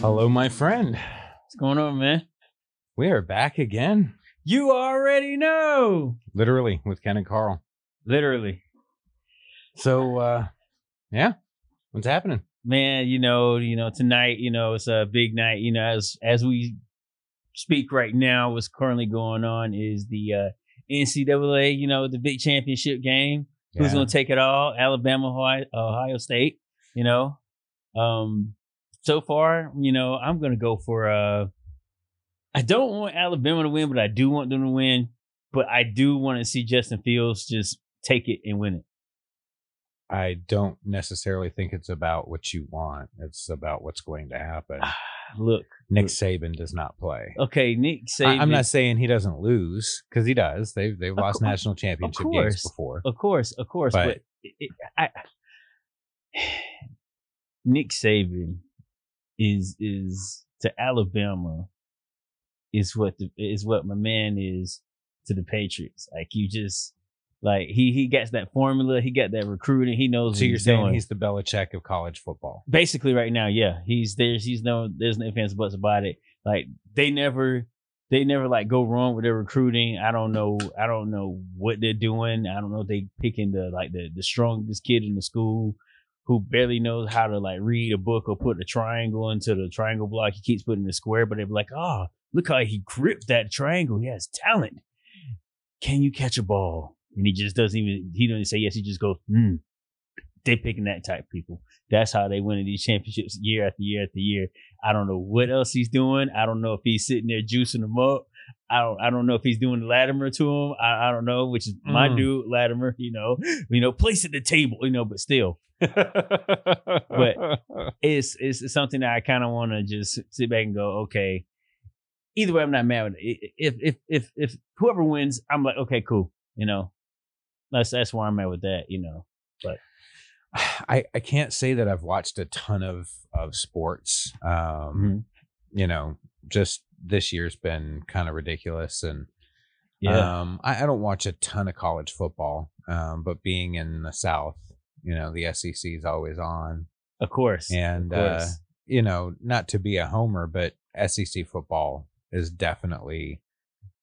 Hello, my friend. What's going on, man? We are back again, You already know. literally with Ken and Carl. Literally. So, uh, yeah, what's happening? Man, you know, you know, tonight, you know, it's a big night. You know, as as we speak right now, what's currently going on is the uh NCAA, you know, the big championship game. Who's gonna take it all? Alabama, Ohio, Ohio State, you know. Um so far, you know, I'm gonna go for uh I don't want Alabama to win, but I do want them to win. But I do want to see Justin Fields just take it and win it. I don't necessarily think it's about what you want. It's about what's going to happen. Look, Nick Saban does not play. okay, Nick I, Saban. I'm not saying he doesn't lose because he does. They've they've Of lost national championship games course. before. Of course, of course, but, But- it, it- I, Nick Saban is is to Alabama is what the, is what my man is to the Patriots. Like you just like he he gets that formula, he got that recruiting, he knows. So what you're he's saying doing. he's the Belichick of college football? basically right now, yeah, he's there's he's no there's no ifs ands buts about it. Like they never they never like go wrong with their recruiting. I don't know I don't know what they're doing. I don't know they picking the like the the strongest kid in the school who barely knows how to like read a book or put a triangle into the triangle block. He keeps putting the square, but they're like, oh, look how he gripped that triangle. He has talent. Can you catch a ball? And he just doesn't even he doesn't say yes. He just goes, hmm. They picking that type of people. That's how they win these championships year after year after year. I don't know what else he's doing. I don't know if he's sitting there juicing them up. I don't. I don't know if he's doing Latimer to him. I, I don't know, which is my Mm. dude, Latimer. You know, you know, place at the table. You know, but still, but it's it's something that I kind of want to just sit back and go, okay. Either way, I'm not mad with it. If if if if whoever wins, I'm like, okay, cool. You know, that's that's where I'm at with that. You know, but I, I can't say that I've watched a ton of of sports. Um, Mhm. You know, just this year's been kind of ridiculous, and yeah, um, I, I don't watch a ton of college football. Um, but being in the South, you know, the SEC is always on, of course, and of uh, you know, not to be a homer, but SEC football is definitely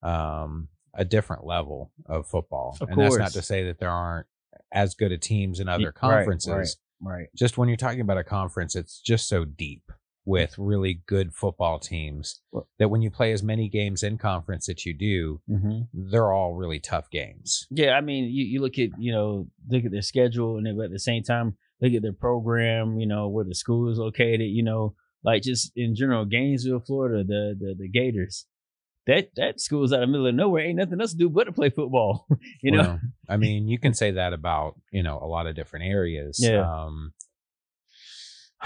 um, a different level of football, Of and that's not to say that there aren't as good of teams in other right, conferences. right, right. just when you're talking about a conference, it's just so deep with really good football teams that when you play as many games in conference that you do, Mm-hmm. they're all really tough games. Yeah, I mean, you, you look at you know look at their schedule, and at the same time look at their program. You know where the school is located. You know, like just in general, Gainesville, Florida, the the the Gators. That that school's out of the middle of nowhere. Ain't nothing else to do but to play football. you know. Well, I mean, you can say that about, you know, a lot of different areas. Yeah. Um,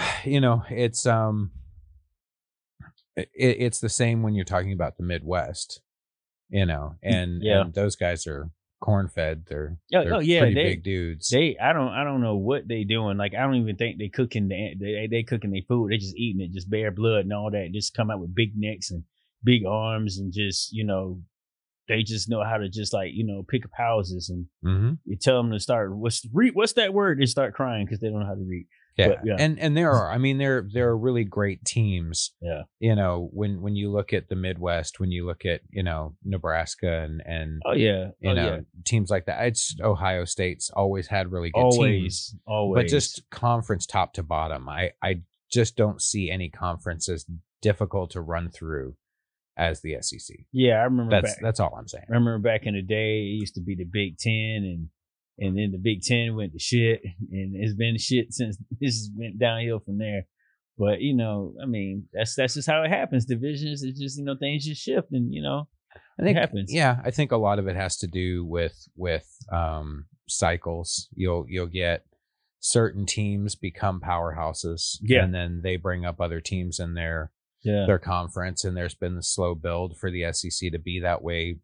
you know, it's, um, it, it's the same when you're talking about the Midwest, you know, and, Yeah. and those guys are corn fed. They're, Oh, they're oh, yeah, they- big dudes. They, I don't, I don't know what they doing. Like, I don't even think they cooking the, they, they cooking their food. They just eating it, just bare blood and all that. Just come out with big necks and big arms and just, you know, they just know how to just like, you know, pick up houses and hmm you tell them to start what's read what's that word? They start crying because they don't know how to read. Yeah. But, yeah. And and there are I mean there there are really great teams. Yeah. You know, when when you look at the Midwest, when you look at, you know, Nebraska and and Oh yeah, you oh, know, yeah. teams like that. It's mm. Ohio State's always had really good always, teams. always. But just conference top to bottom. I I just don't see any conference as difficult to run through as the SEC. yeah, I remember That's back. that's all I'm saying. I remember back in the day, it used to be the Big Ten, and and then the Big Ten went to shit, and it's been shit since this went downhill from there. But you know, I mean, that's that's just how it happens. Divisions, it's just you know things just shift, and you know, I think it happens. Yeah, I think a lot of it has to do with with um, cycles. You'll you'll get certain teams become powerhouses, Yeah. and then they bring up other teams in their yeah, their conference, and there's been the slow build for the SEC to be that way,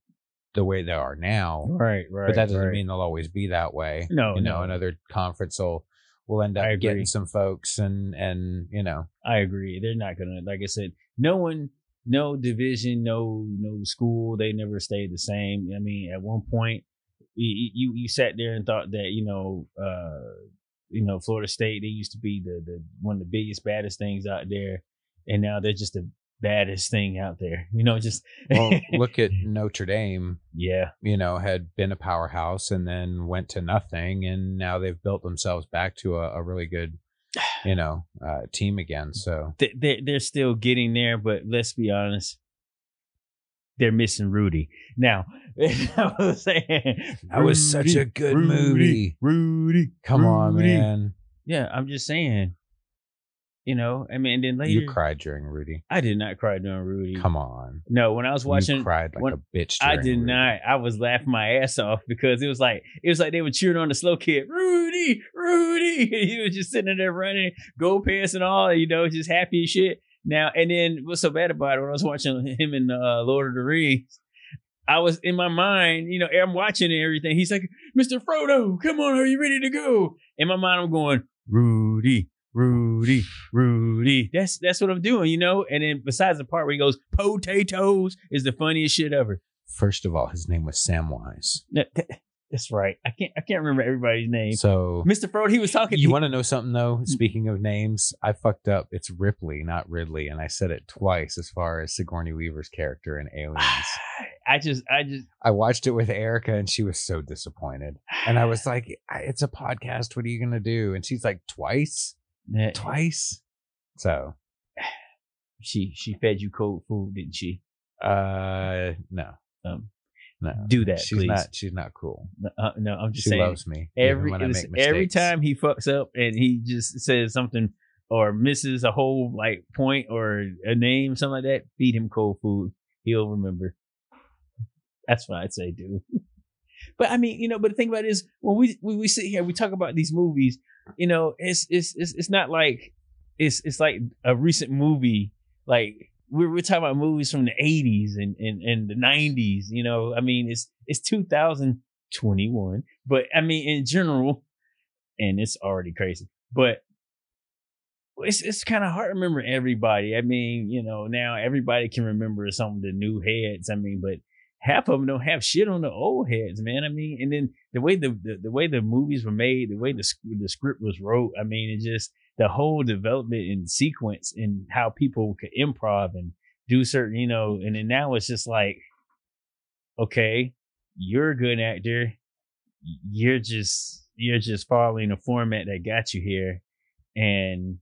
the way they are now. right, right. but that doesn't right. mean they'll always be that way. No, you know, no. another conference will will end up getting some folks, and and you know, I agree. They're not gonna, like I said, no one, no division, no no school. They never stayed the same. I mean, at one point, you you, you sat there and thought that you know, uh, you know, Florida State they used to be the the one of the biggest baddest things out there, and now they're just the baddest thing out there. You know, just well, look at Notre Dame. yeah, You know, had been a powerhouse and then went to nothing, and now they've built themselves back to a, a really good, you know, uh, team again. So they they're, they're still getting there, but let's be honest. They're missing Rudy. Now, I was saying that was such a good Rudy, movie. Rudy, Come on, man. Yeah, I'm just saying. You know, I mean, and then later, You cried during Rudy. I did not cry during Rudy. Come on. No, when I was watching, you cried like when- a bitch. I did Rudy. not. I was laughing my ass off because it was like it was like they were cheering on the slow kid, Rudy, Rudy. And he was just sitting there running, go pants and all, you know, just happy as shit. Now and then, what's so bad about it? When I was watching him in uh, Lord of the Rings, I was in my mind, you know, I'm watching and everything. He's like, Mister Frodo, come on, are you ready to go? In my mind, I'm going, Rudy. Rudy, Rudy. That's that's what I'm doing, you know. And then besides the part where he goes potatoes is the funniest shit ever. First of all, his name was Samwise. That- that- That's right. I can't I can't remember everybody's name. So Mr. Frodo, he was talking. you want to know something though? Mm. Speaking of names, I fucked up. It's Ripley, not Ridley, and I said it twice as far as Sigourney Weaver's character in Aliens. I just I just I watched it with Erica, and she was so disappointed. And I was like, "It's a podcast. What are you gonna do?" And she's like, "Twice, Yeah, twice." So, she she fed you cold food, didn't she? uh, no, Um, no, do that, she's please. not. She's not cruel. No, uh, no, I'm just She saying. loves me every when I listen, make every time he fucks up and he just says something or misses a whole like point or a name, something like that, feed him cold food. He'll remember. That's what I'd say, dude. But I mean, you know, but the thing about it is when we when we sit here, we talk about these movies, you know, it's it's it's, it's not like it's it's like a recent movie. Like we're we're talking about movies from the eighties and, and and the nineties, you know. I mean, it's it's two thousand twenty one. But I mean in general, and it's already crazy. But it's it's kind of hard to remember everybody. I mean, you know, now everybody can remember some of the new heads. I mean, but half of them don't have shit on the old heads, man. I mean, and then the way the the, the way the movies were made, the way the the script was wrote. I mean, it just the whole development and sequence and how people could improv and do certain, you know. And then now it's just like, okay, you're a good actor. You're just you're just following a format that got you here, and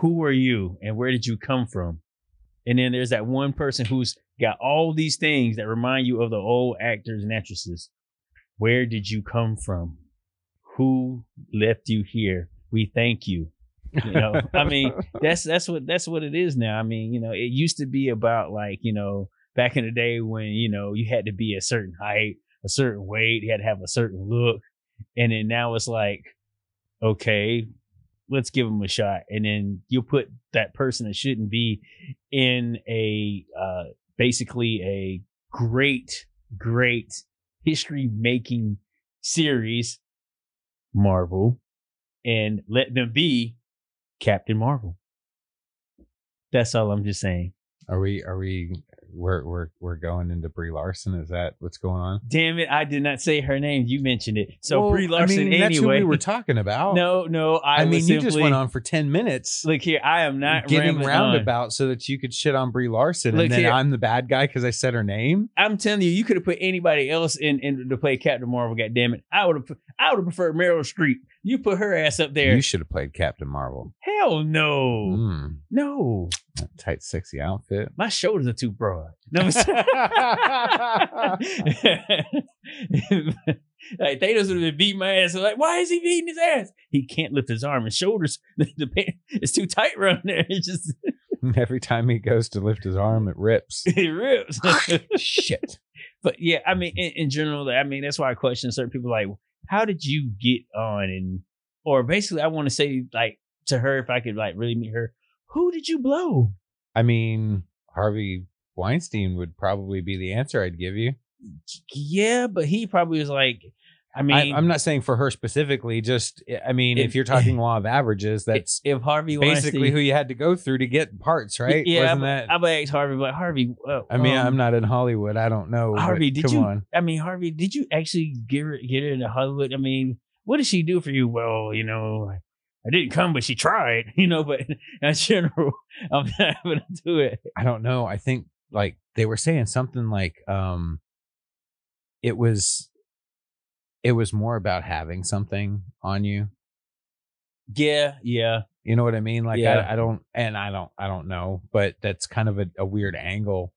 who are you and where did you come from? And then there's that one person who's got all these things that remind you of the old actors and actresses. Where did you come from? Who left you here? We thank you. You know, I mean, that's that's what that's what it is now. I mean, you know, it used to be about like, you know, back in the day when, you know, you had to be a certain height, a certain weight, you had to have a certain look. And then now it's like, okay, let's give them a shot. And then you'll put that person that shouldn't be in a uh basically a great, great history making series, Marvel, and let them be Captain Marvel. That's all I'm just saying. Are we? Are we? We're we're we're going into Brie Larson. Is that what's going on? Damn it, I did not say her name. You mentioned it. So Well, Brie Larson I mean, that's who anyway. we were talking about. no, no, I, I, mean, was you just went on for ten minutes. Look here, I am not getting rambling on. roundabout so that you could shit on Brie Larson, Look and then here. I'm the bad guy because I said her name. I'm telling you, you could have put anybody else in, in to play Captain Marvel. God damn it, I would have. I would have preferred Meryl Streep. You put her ass up there. You should have played Captain Marvel. Hell no, Mm, no. that tight, sexy outfit. My shoulders are too broad. No, like Thanos would have been beating my ass. Like, why is he beating his ass? He can't lift his arm. His shoulders, the, pant, it's too tight around there. It just Every time he goes to lift his arm, it rips. it rips. Shit. but yeah, I mean, in, in general, I mean, that's why I question certain people. Like, how did you get on? And or basically, I want to say like to her, if I could like really meet her, who did you blow? I mean, Harvey Weinstein would probably be the answer I'd give you. Yeah, but he probably was like, I I mean, I'm not saying for her specifically. Just, I mean, if If- you're talking law of averages, that's if Harvey was basically Weinstein, who you had to go through to get parts, right? Yeah, Wasn't I'm, that? I'm gonna ask Harvey, but Harvey, uh, I mean, um, I'm not in Hollywood. I don't know. Harvey, did come you? on. I mean, Harvey, did you actually get her get her into Hollywood? I mean, what did she do for you? Well, you know, I I didn't come, but she tried, you know. But in general, I'm not gonna do it. I don't know. I think like they were saying something like um it was it was more about having something on you. Yeah, yeah. You know what I mean? Like Yeah. I, I don't and I don't I don't know, but that's kind of a, a weird angle.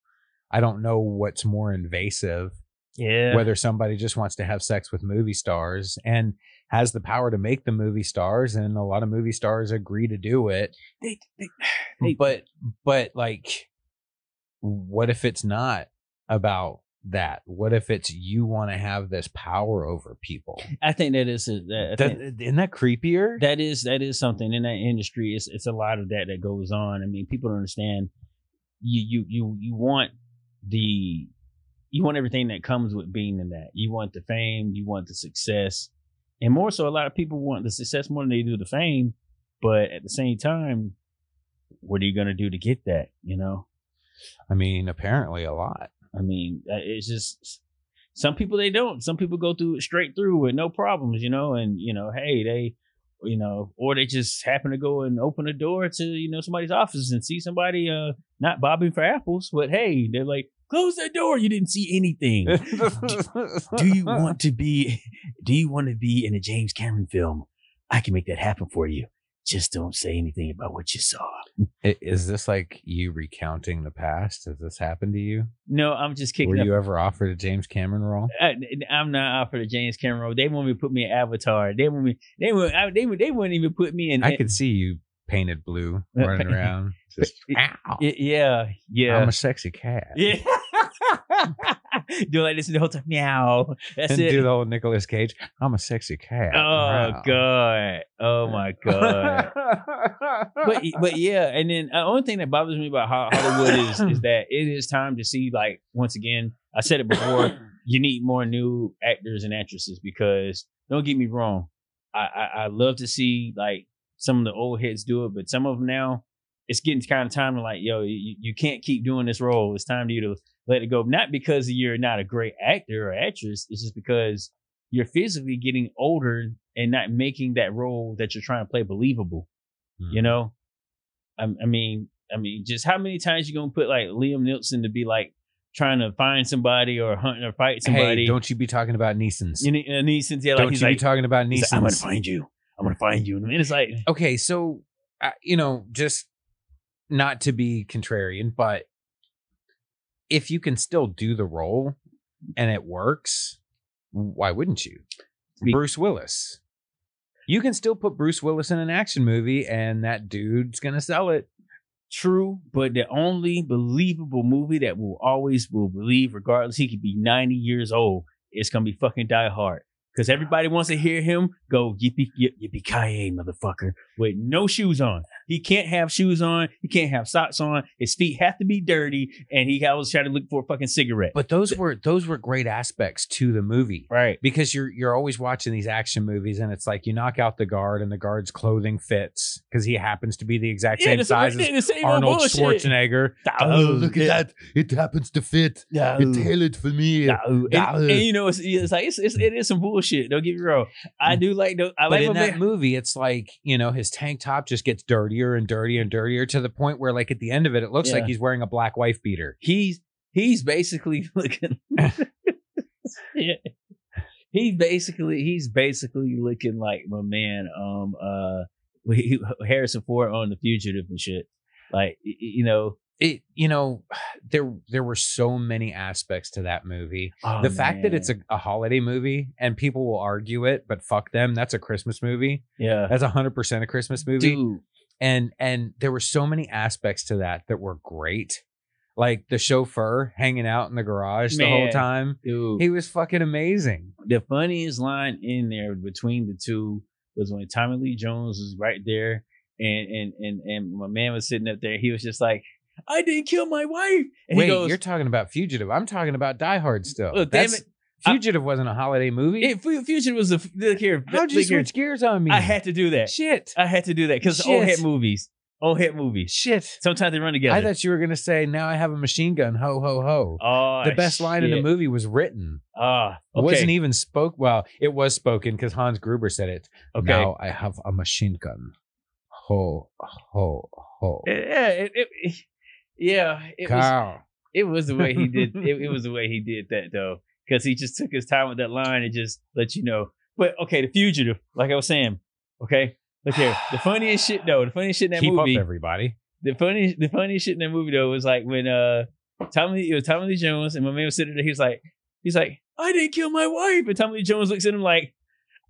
I don't know what's more invasive, Yeah. whether somebody just wants to have sex with movie stars and has the power to make the movie stars and a lot of movie stars agree to do it. they, they, they- but but like what if it's not about that? What if it's you want to have this power over people? I think that is a, that, that think, isn't that creepier? that is that is something in that industry. It's it's a lot of that that goes on. I mean, people don't understand. You you you you want the you want everything that comes with being in that. You want the fame. You want the success, and more so, a lot of people want the success more than they do the fame. But at the same time, what are you gonna do to get that? You know. I mean, apparently a lot. I mean, uh, it's just some people they don't. Some people go through straight through with no problems, you know. And you know, hey, they, you know, or they just happen to go and open a door to you know somebody's office and see somebody uh not bobbing for apples, but hey, they're like, close that door. You didn't see anything. do you want to be? Do you want to be in a James Cameron film? I can make that happen for you. Just don't say anything about what you saw. Is this like you recounting the past? Has this happened to you? No, I'm just kicking Were up you ever offered a James Cameron role? I, I'm not offered a James Cameron role. They want me to put me in Avatar. They want me. They want. I, they would. They wouldn't even put me in. I could see you painted blue running around. Just, "Ow, Yeah. Yeah. I'm a sexy cat. yeah. do like this the whole time. Meow. That's and it. do the old Nicolas Cage. I'm a sexy cat. oh Wow. god. Oh my god. but but yeah, and then the only thing that bothers me about Ho- Hollywood is is that it is time to see like once again. I said it before. you need more new actors and actresses because don't get me wrong, I, I I love to see like some of the old heads do it, but some of them now it's getting kind of time to like yo you, you can't keep doing this role. It's time for you to let it go. Not because you're not a great actor or actress. It's just because you're physically getting older and not making that role that you're trying to play believable. Hmm. You know, I, I mean, I mean, just how many times you gonna put like Liam Nielsen to be like trying to find somebody or hunting or fight somebody? Hey, don't you be talking about Neeson's. you know, Neeson's yeah, like don't you like, be talking about he's like, I'm gonna find you. I'm gonna find you. And it's like, okay, so uh, you know, just not to be contrarian, but if you can still do the role and it works, why wouldn't you? Be- Bruce Willis. You can still put Bruce Willis in an action movie and that dude's going to sell it. True, but the only believable movie that will always will believe, regardless, he could be 90 years old, is gonna be fucking Die Hard. Because everybody wants to hear him go yippee yip, yippee ki motherfucker, with no shoes on. He can't have shoes on. He can't have socks on. His feet have to be dirty, and he always try to look for a fucking cigarette. But those were those were great aspects to the movie. right, because you're you're always watching these action movies and it's like you knock out the guard and the guard's clothing fits because he happens to be the exact same that's size the, as same Arnold. Schwarzenegger. Oh, look at that. It happens to fit. No. it for me. And, and, you know, it's, it's like it's, it's it is some bullshit. Don't get me wrong. I mm. do like the I But like in that man- movie, it's like you know his tank top just gets dirtier and dirtier and dirtier to the point where, like at the end of it, it looks like he's wearing a black wife beater. he's he's basically looking yeah. He's basically he's basically looking like my man um uh he- Harrison Ford on the fugitive and shit. Like you know It you know there there were so many aspects to that movie. oh, the fact that it's a, a holiday movie and people will argue it, but fuck them, that's a Christmas movie. yeah That's hundred percent a Christmas movie. dude and and there were so many aspects to that that were great. Like the chauffeur hanging out in the garage the whole time dude. he was fucking amazing. The funniest line in there between the two was when Tommy Lee Jones was right there and and and and my man was sitting up there. He was just like, "I didn't kill my wife." And wait he goes, you're talking about fugitive. I'm talking about die hard still. Damn That's- it. I- fugitive wasn't a holiday movie "It Fu- Future was a look here. how'd you look here. switch gears on me I had to do that. shit I had to do that because old hit movies, old hit movies. shit Sometimes they run together. i thought you were gonna say now i have a machine gun ho ho ho oh, the best line in the movie was written Ah, It okay. wasn't even spoke well it was spoken because hans gruber said it okay. now i have a machine gun ho ho ho. Yeah, it, it, it- yeah, it was it was the way he did it, it was the way he did that though. Because he just took his time with that line and just let you know. But okay, the fugitive, like I was saying, okay. Look here. The funniest shit though, the funniest shit in that Keep movie. up, everybody. the funny the funniest shit in that movie though was like when uh Tommy it was Tommy Lee Jones and my man was sitting there, he was like, he's like, I didn't kill my wife. And Tommy Lee Jones looks at him like,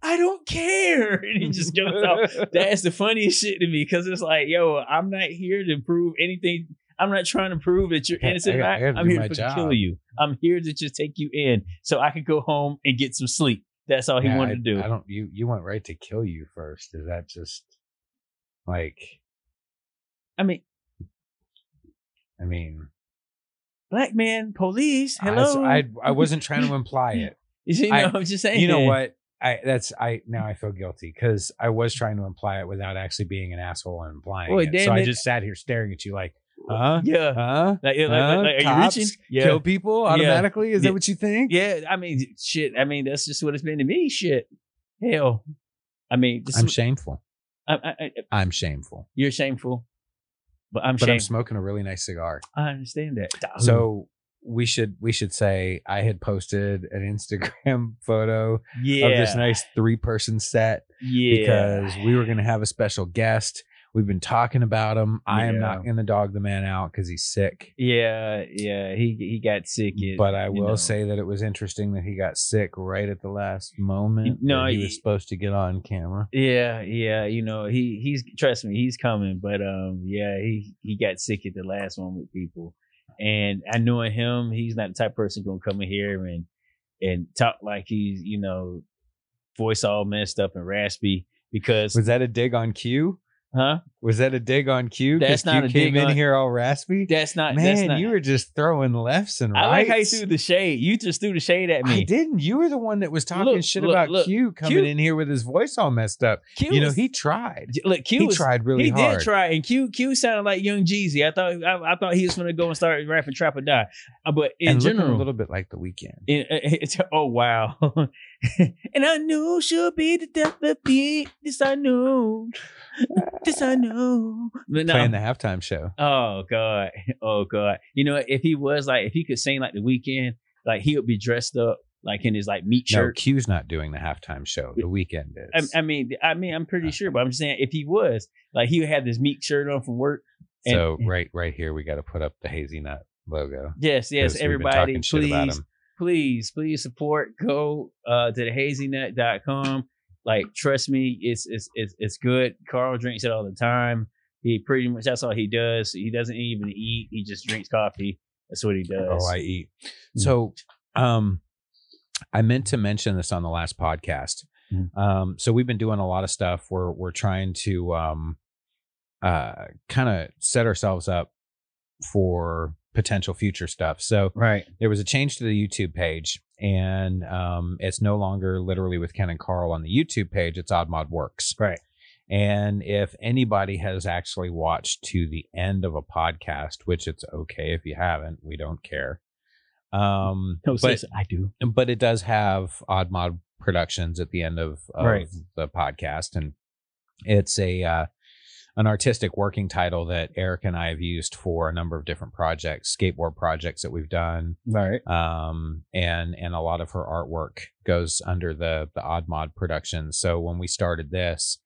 I don't care. And he just goes off. That's the funniest shit to me because it's like, yo, I'm not here to prove anything. I'm not trying to prove that you're innocent. I, I, I am here to fucking kill you. I'm here to just take you in so I can go home and get some sleep. That's all he Yeah, wanted I, to do. I don't. You you went right to kill you first. Is that just like? I mean, I mean, black man, police. Hello. I I wasn't trying to imply it. you see, I- no, I'm just saying. You know what? I that's I now I feel guilty because I was trying to imply it without actually being an asshole and implying Well, it. So I just sat here staring at you like, huh, Yeah. huh, Like, like, like, are you reaching? Yeah. kill people Yeah. automatically? Is Yeah. that what you think? Yeah, I mean, shit. I mean, that's just what it's been to me. Shit. Hell. I mean, this I'm is- shameful. I, I, I, uh I'm shameful. you're shameful, but I'm But I'm smoking a really nice cigar. I understand that. So we should we should say I had posted an Instagram photo yeah, of this nice three person set yeah, because we were going to have a special guest. We've been talking about him. I am Yeah. not going to dog the man out because he's sick. yeah, yeah. He he got sick. it- But I you will know. say that it was interesting that he got sick right at the last moment. No, that he he- was supposed to get on camera. Yeah, yeah, you know, he he's trust me, he's coming, but um yeah, he he got sick at the last one with people. And I knowing him, he's not the type of person gonna come in here and and talk like he's, you know, voice all messed up and raspy because Was that a dig on Q? Huh? Was that a dig on Q? That's not Q a came dig in on- here all raspy. That's not that's Man, not you were just throwing lefts and rights. I like how you threw the shade. You just threw the shade at me. I didn't. You were the one that was talking Look, shit look, about look. Q coming Q- in here with his voice all messed up. Q you know, he tried. look, Q he was, tried really he hard. He did try, and Q Q sounded like Young Jeezy. I thought I, I thought he was gonna go and start rapping "Trap or Die," Uh, but in and general, a little bit like the Weeknd. in, it's, oh wow! and I knew she'll be the death of me. This I knew. This I know. But no. Playing the halftime show. oh god! Oh god! You know, if he was like, if he could sing like the Weeknd, like he would be dressed up like in his like meat No, shirt. No, Q's not doing the halftime show. The Weeknd is. I, I mean, I mean, I'm pretty sure, but I'm just saying, if he was like, he would have this meat shirt on from work. and- so right, right here, we got to put up the hazy nut logo. Yes, yes, everybody, talking shit about please, please, please support. Go uh, to the hazynut.com. Like, trust me, it's it's it's it's good. Carl drinks it all the time. He pretty much that's all he does. He doesn't even eat. He just drinks coffee. That's what he does. Oh, I eat. Mm. So, um, I meant to mention this on the last podcast. Mm. Um, so we've been doing a lot of stuff. We're we're trying to um, uh, kind of set ourselves up for potential future stuff. So right. there was a change to the YouTube page, and um, it's no longer literally with Ken and Carl on the YouTube page. It's Odd Mod Works. Right. And if anybody has actually watched to the end of a podcast, which it's okay if you haven't, we don't care. Um, No, but I do. but it does have Odd Mod Productions at the end of, of Right. the podcast, and it's a uh, an artistic working title that Eric and I have used for a number of different projects, skateboard projects that we've done, Right. um, and and a lot of her artwork goes under the the Odd Mod Productions. So when we started this,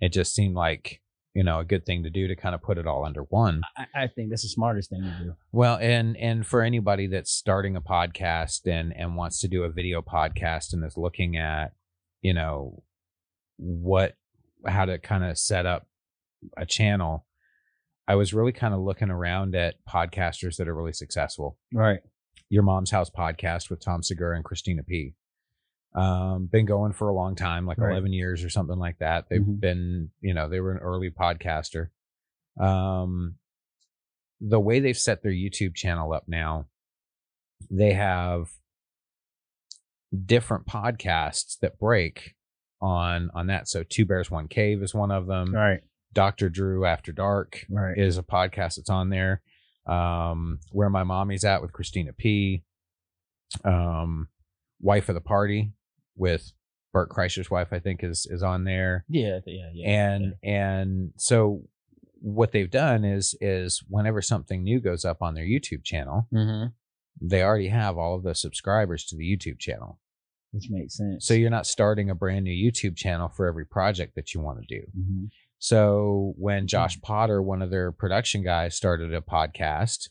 it just seemed like you know a good thing to do to kind of put it all under one. I, I think that's the smartest thing to do. Well, and and for anybody that's starting a podcast and and wants to do a video podcast and is looking at, you know, what how to kind of set up a channel, I was really kind of looking around at podcasters that are really successful. Right. Your Mom's House podcast with Tom Segura and Christina P. Um, been going for a long time, like Right. 11 years or something like that. They've Mhm. been, you know, they were an early podcaster. Um, the way they've set their YouTube channel up now, they have different podcasts that break on on that. So Two Bears One Cave is one of them. Right. Dr. Drew After Dark Right. is a podcast that's on there. Um, Where My Mommy's At with Christina P. Um, Wife of the Party with Bert Kreischer's wife, I think, is is on there. Yeah, yeah, yeah. and and so what they've done is is whenever something new goes up on their YouTube channel, hmm they already have all of the subscribers to the YouTube channel. which makes sense. So you're not starting a brand new YouTube channel for every project that you want to do. Mhm. So when Josh Mm. Potter, one of their production guys, started a podcast,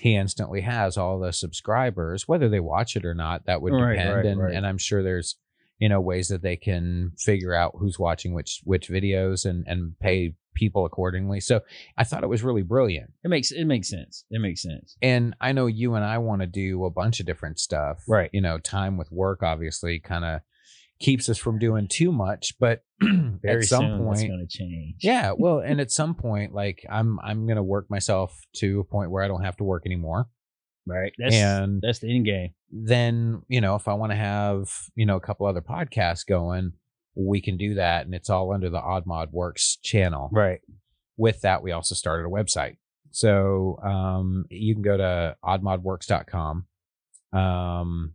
he instantly has all the subscribers, whether they watch it or not, that would Right, depend. right, and right. and I'm sure there's you know ways that they can figure out who's watching which which videos and and pay people accordingly. So I thought it was really brilliant. it makes it makes sense. It makes sense. And I know you and I want to do a bunch of different stuff. Right. You know, time with work obviously kind of keeps us from doing too much, but at some point going to change. yeah, well, and at some point, like I'm, I'm gonna work myself to a point where I don't have to work anymore. right. That's and that's the end game. then, you know, if I want to have, you know, a couple other podcasts going, we can do that, and it's all under the Odd Mod Works channel. Right. With that, we also started a website, so um, you can go to oddmodworks.com, um,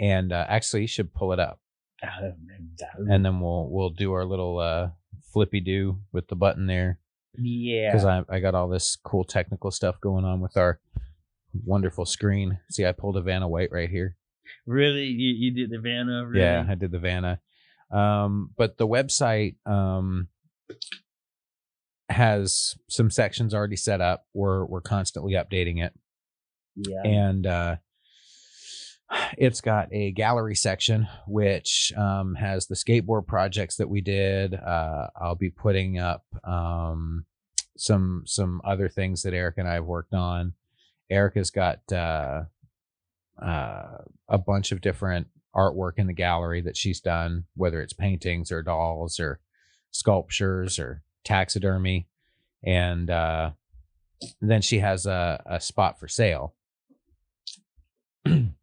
and uh, actually, you should pull it up, and then we'll we'll do our little uh, flippy do with the button there yeah. because I, I got all this cool technical stuff going on with our wonderful screen. See, I pulled a Vanna White right here. really, you, you did the Vanna. Really? Yeah, I did the Vanna. Um, but the website um, has some sections already set up. We're we're constantly updating it, Yeah. and uh, it's got a gallery section which um, has the skateboard projects that we did. Uh, I'll be putting up um, some some other things that Eric and I have worked on. Erica's got uh, uh, a bunch of different artwork in the gallery that she's done, whether it's paintings or dolls or sculptures or taxidermy, and uh, then she has a, a spot for sale.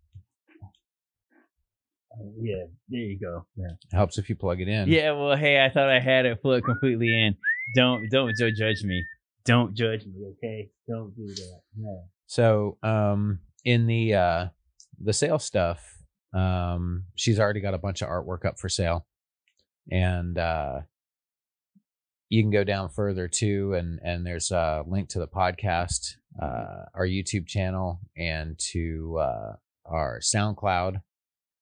yeah. There you go. Yeah. It helps if you plug it in. Yeah. Well, hey, I thought I had it plugged completely in. Don't don't judge me. Don't judge me. Okay. Don't do that. No. So um in the uh the sale stuff, um she's already got a bunch of artwork up for sale. And uh you can go down further too and and there's a link to the podcast, uh our YouTube channel and to uh our SoundCloud.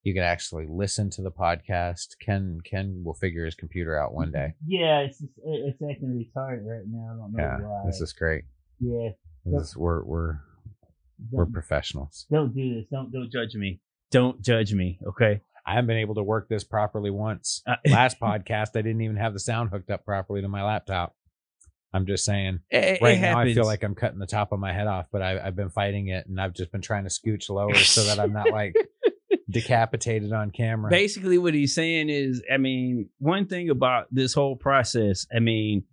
You can actually listen to the podcast. Ken Ken will figure his computer out one day. Yeah, it's just, it's acting retarded right now. I don't know Yeah, why. this is great. yeah. This is, we're we're we're professionals. don't do this. Don't don't judge me. Don't judge me. Okay. I haven't been able to work this properly once. Uh, Last podcast, I didn't even have the sound hooked up properly to my laptop. I'm just saying. it, it Right now, I feel like I'm cutting the top of my head off, but I, I've been fighting it, and I've just been trying to scooch lower so that I'm not like decapitated on camera. basically what he's saying is i mean one thing about this whole process i mean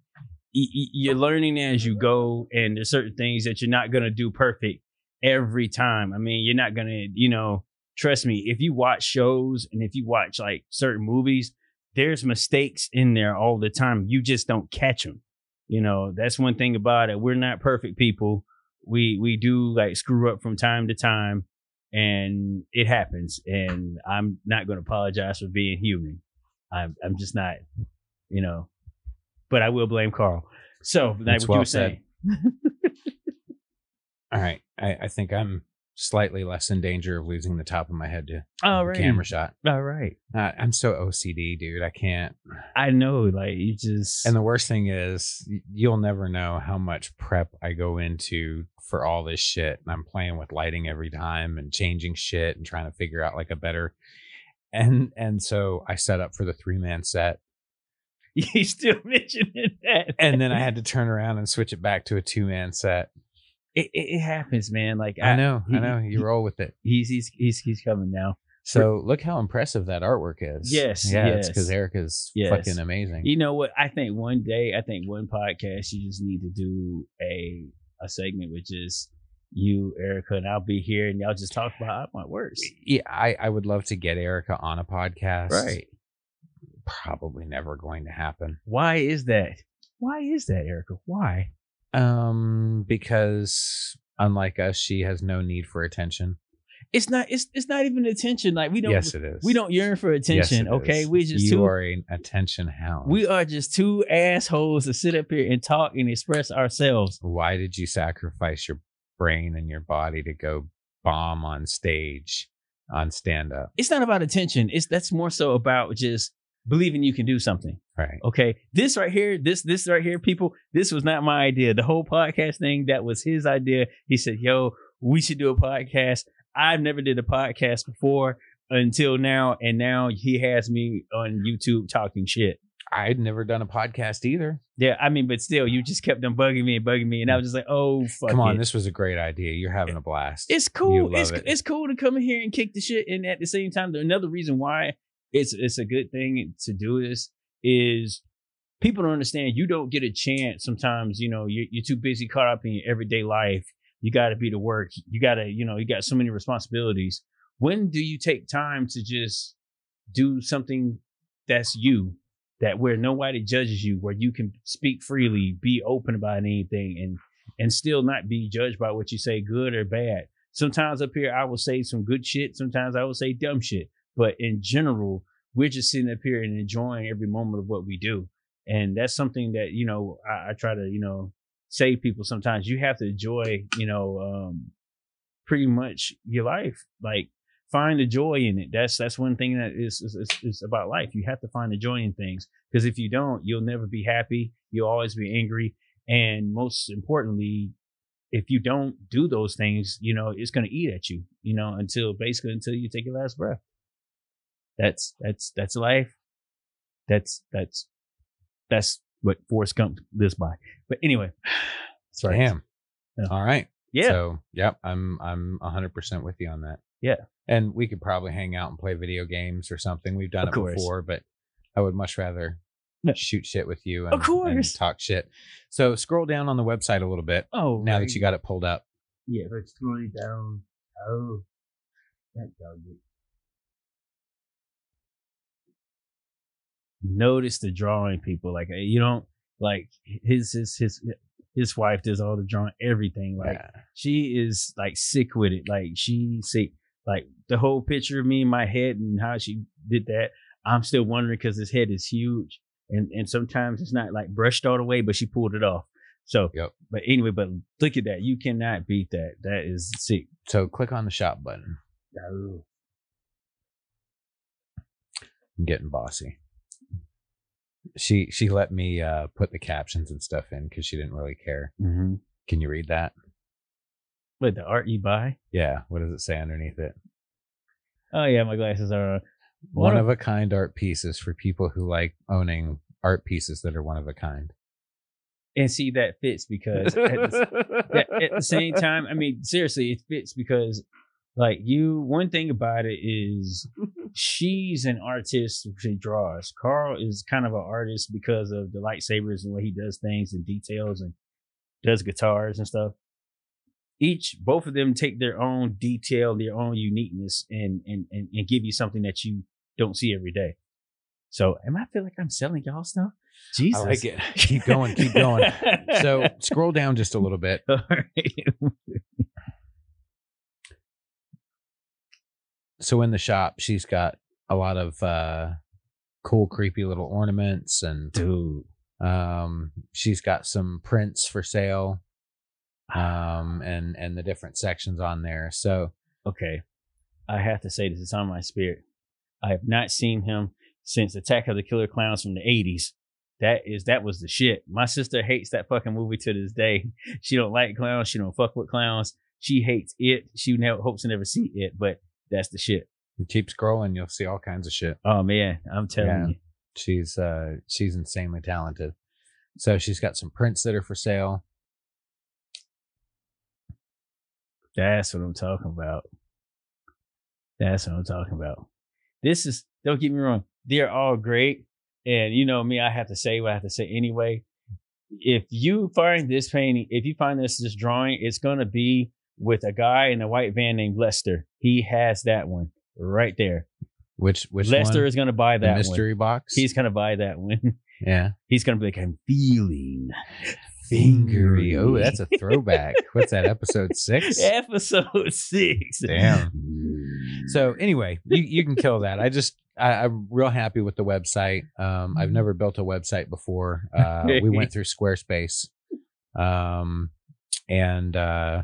you're learning as you go and there's certain things that you're not to do perfect every time. I mean you're not to you know trust me if you watch shows and if you watch like certain movies there's mistakes in there all the time. You just don't catch them you know that's one thing about it. We're not perfect people. We we do like screw up from time to time and it happens and i'm not going to apologize for being human. I'm i'm just not you know but i will blame carl. So like That's what well you were saying. All right, I, I think I'm slightly less in danger of losing the top of my head to all the right camera shot. all right Uh, I'm so OCD, dude. I can't. i know like you just And the worst thing is, you'll never know how much prep I go into for all this shit. And I'm playing with lighting every time and changing shit and trying to figure out like a better. And and so I set up for the three man set, you still mentioning that and then I had to turn around and switch it back to a two man set. It, it, it happens man like I know, he- I know. You he- roll with it. he's he's he's he's coming now So look how impressive that artwork is. Yes, yeah, it's yes. because Erica's Yes. fucking amazing. You know what? I think one day, I think one podcast, you just need to do a a segment which is you, Erica, and I'll be here, and y'all just talk about my works. yeah, I I would love to get Erica on a podcast. Right. Probably never going to happen. Why is that? Why is that, Erica? Why? Um, because unlike us, she has no need for attention. It's not. It's it's not even attention. Like we don't. yes, it is. we don't yearn for Yes, attention. it okay, is. we just you two. are an attention hound. we are just two assholes to sit up here and talk and express ourselves. Why did you sacrifice your brain and your body to go bomb on stage on stand up? It's not about attention. It's that's more so about just believing you can do something. Right. Okay, this right here, this this right here, people, this was not my idea. The whole podcast thing that was his idea. He said, "Yo, we should do a podcast." I've never did a podcast before until now, and now he has me on YouTube talking shit. I'd never done a podcast either. Yeah, I mean, but still, you just kept on bugging me and bugging me, and I mm. was just like, "Oh, fuck Come on, it. this was a great idea. You're having a blast. It's cool. It's it. it's cool to come in here and kick the shit. And at the same time, another reason why it's it's a good thing to do this is people don't understand. You don't get a chance. Sometimes you know you're, you're too busy caught up in your everyday life. You got to be to work. You got to you know you got so many responsibilities. When do you take time to just do something that's you? That where nobody judges you, where you can speak freely, be open about anything, and and still not be judged by what you say, good or bad. Sometimes up here, I will say some good shit. Sometimes I will say dumb shit. But in general, we're just sitting up here and enjoying every moment of what we do. And that's something that, you know, I, I try to, you know, say to people sometimes you have to enjoy, you know, um, pretty much your life. Like find the joy in it. That's that's one thing that is is, is, about life. You have to find the joy in things. Because if you don't, you'll never be happy. You'll always be angry. And most importantly, if you don't do those things, you know, it's gonna eat at you, you know, until basically until you take your last breath. That's that's that's life. That's that's that's what Forrest Gump lives by. But anyway, sorry. Damn. Yeah. All right. Yeah. So, yep, I'm I'm 100% with you on that. Yeah. And we could probably hang out and play video games or something. We've done Of it course. before, but I would much rather Yeah. shoot shit with you and, Of course. and talk shit. So, scroll down on the website a little bit oh, now right. that you got it pulled up. yeah, let's scroll down. Oh, that dog. Notice the drawing, people. Like you don't like his his his his wife does all the drawing, everything. Like Yeah. she is like sick with it. Like she sick. Like the whole picture of me in my head and how she did that. I'm still wondering because his head is huge, and and sometimes it's not like brushed all the way, but she pulled it off. So, Yep. but anyway, but look at that. You cannot beat that. That is sick. So, click on the shop button. No. I'm getting bossy. She she let me uh, put the captions and stuff in because she didn't really care. Mm-hmm. Can you read that? Wait, the art you buy? Yeah. What does it say underneath it? Oh yeah, my glasses are. on. One One of a kind art pieces for people who like owning art pieces that are one of a kind. And see that fits because at the, at the same time, I mean, seriously, it fits because like you. One thing about it is she's an artist. She draws. Carl is kind of an artist because of the lightsabers and the way he does things and details and does guitars and stuff. Each, both of them take their own detail, their own uniqueness, and and and, and give you something that you don't see every day. So, am I feel like I'm selling y'all stuff? Jesus, I like it. Keep going, keep going. So scroll down just a little bit. All right. So in the shop, she's got a lot of uh cool, creepy little ornaments and dude. um she's got some prints for sale. Um and and the different sections on there. So Okay, I have to say this is on my spirit. I have not seen him since Attack of the Killer Clowns from the '80s. That is that was the shit. My sister hates that fucking movie to this day. She don't like clowns. She don't fuck with clowns. She hates it. She never hopes to never see it, but that's the shit. You keep scrolling, you'll see all kinds of shit. Oh man, I'm telling Yeah. you. She's uh she's insanely talented. So she's got some prints that are for sale. That's what I'm talking about. That's what I'm talking about. This is don't get me wrong, they're all great. And you know me, I have to say what I have to say anyway. If you find this painting, if you find this this drawing, it's gonna be with a guy in a white van named Lester. He has that one right there. Which which Lester one? is gonna buy the that mystery box. He's gonna buy that one. yeah. He's gonna be like, I'm feeling Fingery. Oh, that's a throwback. What's that? Episode six. episode six. Damn. So anyway, you, you can kill that. I just I, I'm real happy with the website. Um, I've never built a website before. Uh, we went through Squarespace, um, and uh,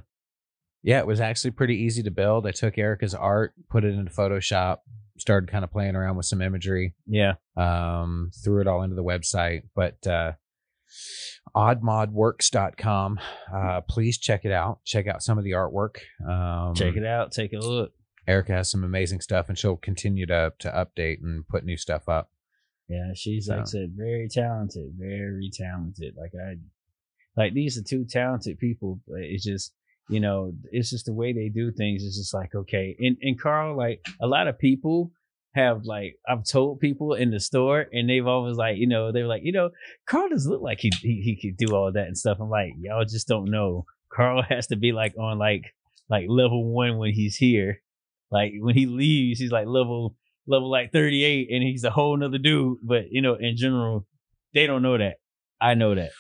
yeah, it was actually pretty easy to build. I took Erica's art, put it into Photoshop, started kind of playing around with some imagery, yeah, um, threw it all into the website. But uh, oddmodworks.com, uh, please check it out. Check out some of the artwork. Um, check it out, take a look. Erica has some amazing stuff, and she'll continue to to update and put new stuff up. Yeah, she's like I said, very talented, very talented. Like I, like these are two talented people. It's just you know, it's just the way they do things. It's just like okay, and and Carl, like a lot of people have like I've told people in the store, and they've always like you know they were like you know Carl doesn't look like he he, he could do all that and stuff. I'm like y'all just don't know. Carl has to be like on like like level one when he's here. Like when he leaves, he's like level level like 38 and he's a whole nother dude. But you know, in general, they don't know that. I know that.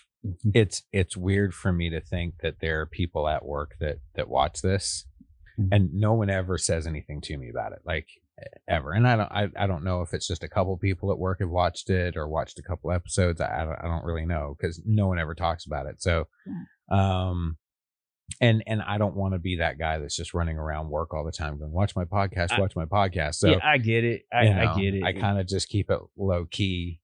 It's it's weird for me to think that there are people at work that that watch this, Mhm. and no one ever says anything to me about it, like ever. And I don't I, I don't know if it's just a couple people at work have watched it or watched a couple episodes. I I don't, I don't really know because no one ever talks about it. So, um. And and I don't want to be that guy that's just running around work all the time going watch my podcast, I- watch my podcast. So yeah, I get it. I, you I get it. I kind of just keep it low key.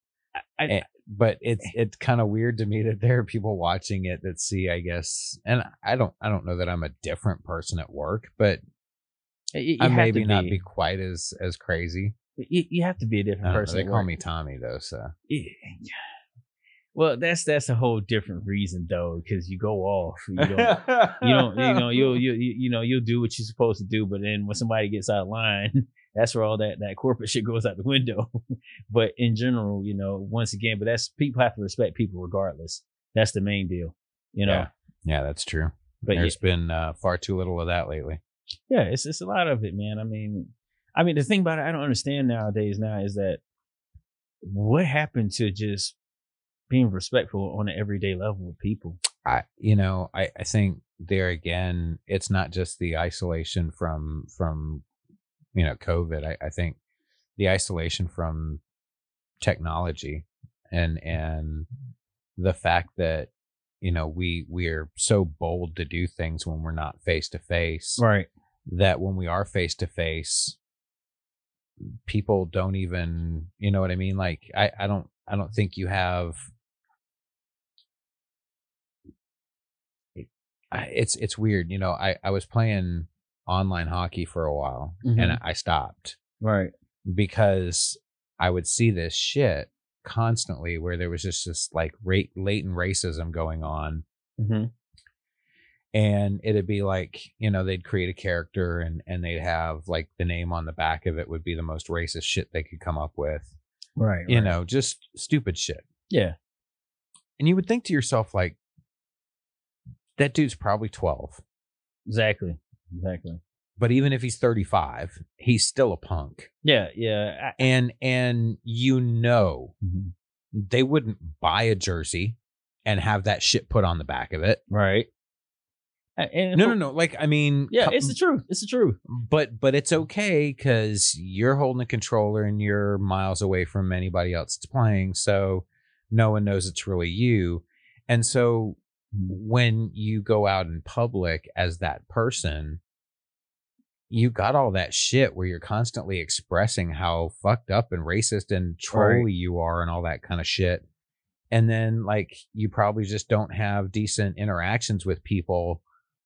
I- Eh, but it's it's kind of weird to me that there are people watching it that see, I guess, and I don't I don't know that I'm a different person at work, but you, you I maybe to not be quite as as crazy. You, you have to be a different know, person. they call work. me Tommy though, so Yeah. Well, that's that's a whole different reason though, because you go off. You don't. you don't you know you'll you, you you know you'll do what you're supposed to do but then when somebody gets out of line that's where all that that corporate shit goes out the window but in general you know once again but that's people have to respect people regardless that's the main deal you know Yeah. yeah, that's true. but yeah, There's been uh, far too little of that lately. yeah it's it's a lot of it man i mean i mean the thing about it i don't understand nowadays now is that what happened to just being respectful on an everyday level with people I you know I I think there again it's not just the isolation from from you know COVID I, I think the isolation from technology and and the fact that you know we we're so bold to do things when we're not face to face right. that when we are face to face people don't even you know what i mean? Like i i don't i don't think you have it's it's weird you know i i was playing online hockey for a while and Mhm. i stopped. Right. Because i would see this shit constantly where there was just this like rate latent racism going on. Mm-hmm. and it'd be like you know they'd create a character and and they'd have like the name on the back of it would be the most racist shit they could come up with. Right you right. know just stupid shit. Yeah. And you would think to yourself like that dude's probably 12 exactly exactly but even if he's 35 he's still a punk Yeah, yeah. I, and and you know Mhm. they wouldn't buy a jersey and have that shit put on the back of it right. And no no no like i mean Yeah, co- it's the truth. It's the truth. but but it's okay because you're holding a controller and you're miles away from anybody else that's playing so no one knows it's really you and so when you go out in public as that person you got all that shit where you're constantly expressing how fucked up and racist and trolly you are and all that kind of shit. And then like you probably just don't have decent interactions with people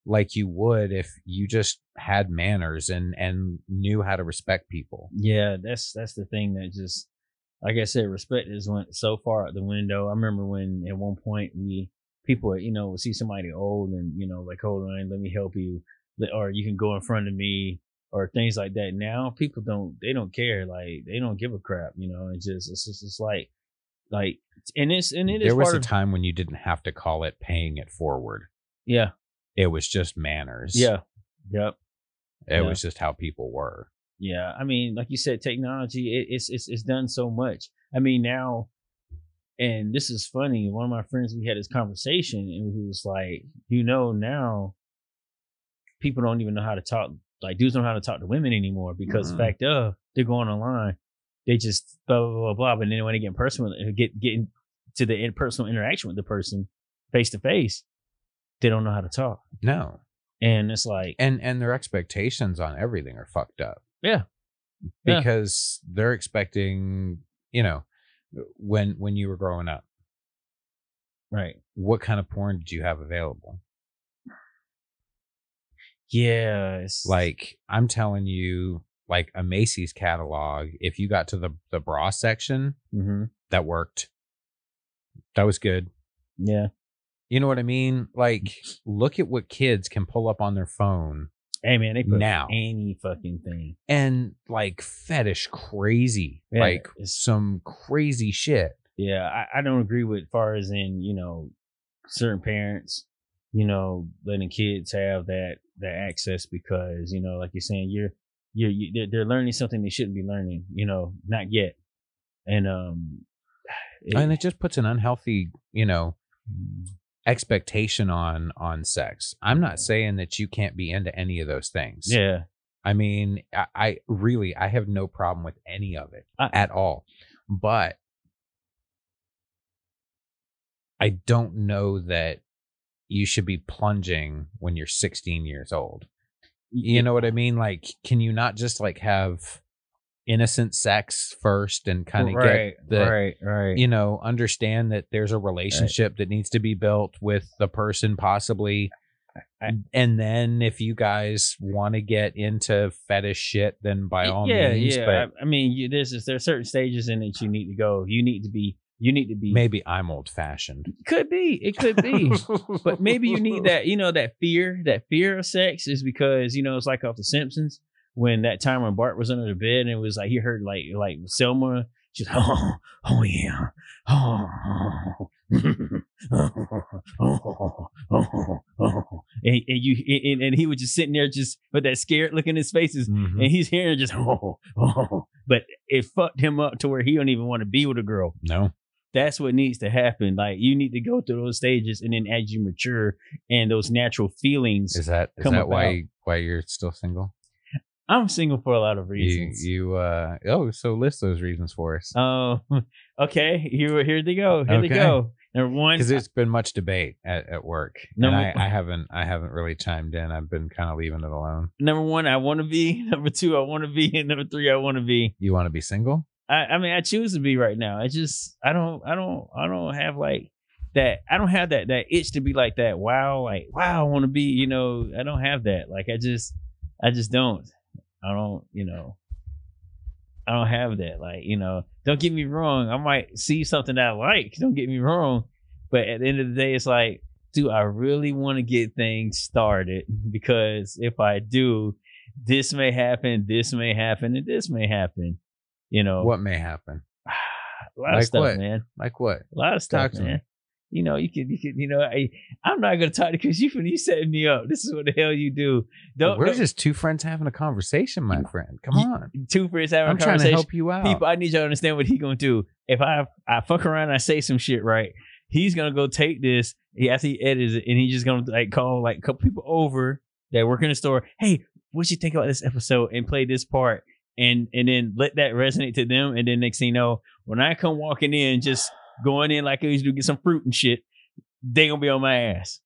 like you would if you just had manners and and knew how to respect people. Yeah, that's that's the thing that just like I said, respect is went so far out the window. I remember when at one point we people you know see somebody old and you know like hold on, let me help you, or you can go in front of me or things like that. Now people don't they don't care like they don't give a crap. You know, it's just it's just it's like like and it's and it is there was a of time when you didn't have to call it paying it forward yeah it was just manners yeah yep it Yeah. was just how people were Yeah, I mean, like you said, technology it, it's it's it's done so much. I mean, now, and this is funny. One of my friends, we had this conversation, and he was like, you know, now people don't even know how to talk like dudes don't know how to talk to women anymore because Mhm. fact of they're going online, they just blah blah blah blah. But then when they get personal, get getting to the in- personal interaction with the person face to face, they don't know how to talk, No. and it's like And and their expectations on everything are fucked up. Yeah. Yeah. Because they're expecting, you know, when when you were growing up, right, what kind of porn did you have available? yeah, it's Like I'm telling you, like a Macy's catalog, if you got to the the bra section, mhm. that worked. That was good. yeah. You know what I mean? Like, look at what kids can pull up on their phone Hey man, they put Now. any fucking thing. and like fetish crazy, Yeah, like some crazy shit. Yeah, I, I don't agree with far as in you know certain parents, you know, letting kids have that that access because you know, like you're saying, you're you're you, they're, they're learning something they shouldn't be learning. You know, not yet, and um, it- and it just puts an unhealthy, you know, expectation on on sex. I'm not mm. saying that you can't be into any of those things. yeah, I mean, I, I really I have no problem with any of it I- at all. But I don't know that you should be plunging when you're 16 years old. You know what I mean? Like, can you not just like have innocent sex first and kind of right, get the right, right. you know understand that there's a relationship that needs to be built with the person possibly I- and then if you guys want to get into fetish shit then by all yeah, means yeah. but I, I mean, you, there's there are certain stages in it you need to go. You need to be. You need to be. maybe i'm old fashioned Could be. It could be. but maybe you need that, you know, that fear, that fear of sex is because, you know, it's like off The Simpsons when that time when Bart was under the bed and it was like he heard like like Selma just oh oh yeah oh oh oh oh oh, oh. And, and you and, and he was just sitting there just with that scared look in his faces Mhm. and he's hearing just oh oh but it fucked him up to where he don't even want to be with a girl no that's what needs to happen. Like you need to go through those stages, and then as you mature and those natural feelings, is that is that about. why why you're still single I'm single for a lot of reasons. you uh oh so list those reasons for us Oh, okay. Here, here they go. Here they go. Number one, because there's been much debate at, at work and no- I, I haven't i haven't really chimed in i've been kind of leaving it alone number one, I want to be. Number two, I want to be. And number three, I want to be. you want to be single I, I mean, I choose to be right now. I just, I don't, I don't, I don't have like that. I don't have that that itch to be like that. Wow, like wow, I want to be. You know, I don't have that. Like I just, I just don't. I don't. You know, I don't have that. Like you know, don't get me wrong. I might see something that I like. Don't get me wrong. But at the end of the day, it's like, do I really want to get things started? Because if I do, this may happen, this may happen, and this may happen. You know, what may happen a lot of Like stuff, what? man. like what A lot of stuff, Talk man. You know, you can, you can, you know, I, I'm not gonna talk to because you, you setting me up. This is what the hell you do. Don't, We're don't just two friends having a conversation, my friend. Come You- on. two friends having I'm a trying to conversation. help you out. People, I need y'all to understand what he gonna do. If I, I fuck around, and I say some shit, right? He's gonna go take this. He after he edits it, and he's just gonna like call like a couple people over that work in the store. Hey, what you think about this episode? And play this part, and and then let that resonate to them. And then next thing you know, when I come walking in, just going in like I used to get some fruit and shit, they gonna be on my ass.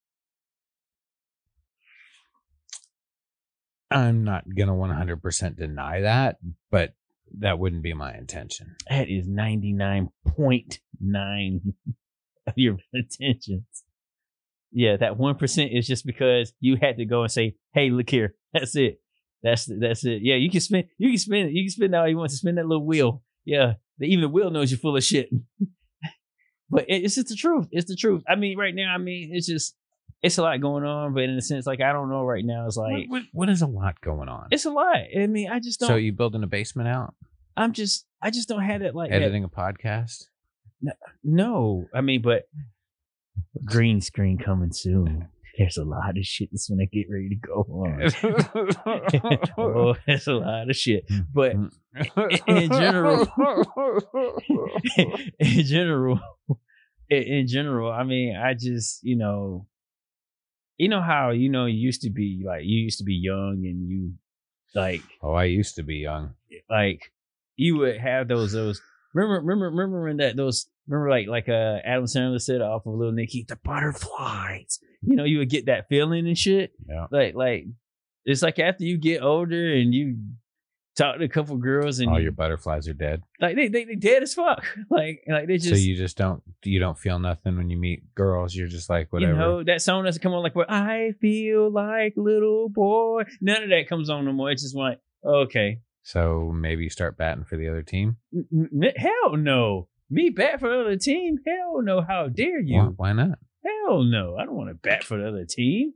I'm not gonna 100 percent deny that, but that wouldn't be my intention. That is ninety nine point nine of your intentions. Yeah, that one percent is just because you had to go and say, "Hey, look here." That's it. That's that's it. Yeah, you can spend. You can spend. You can spend all you want to spend that little wheel. Yeah, even the wheel knows you're full of shit. but it, it's just the truth. It's the truth. I mean, right now, I mean, it's just it's a lot going on. But in a sense, like I don't know right now. It's like what, what, what is a lot going on? it's a lot. I mean, I just don't. So you building a basement out, I'm just. I just don't have it like that editing a podcast. No, No, I mean, but green screen coming soon. There's a lot of shit that's gonna get ready to go on. oh, there's a lot of shit. Mm, but mm. in general, in general, in, in general, I mean, I just, you know, you know how you know you used to be like you used to be young and you Like Oh, I used to be young. like you would have those those remember remember remember when that those remember like like uh Adam Sandler said off of Little Nicky the butterflies you know you would get that feeling and shit Yeah. like like it's like after you get older and you talk to a couple girls and All you- your butterflies are dead. like they, they they dead as fuck like like they just so you just don't you don't feel nothing when you meet girls. You're just like whatever. You know that song doesn't come on like where I feel like little boy. None of that comes on no more. It's just like okay, so maybe you start batting for the other team. Hell no. Me bat for the other team? Hell no. How dare you? Why, why not? Hell no. I don't want to bat for the other team.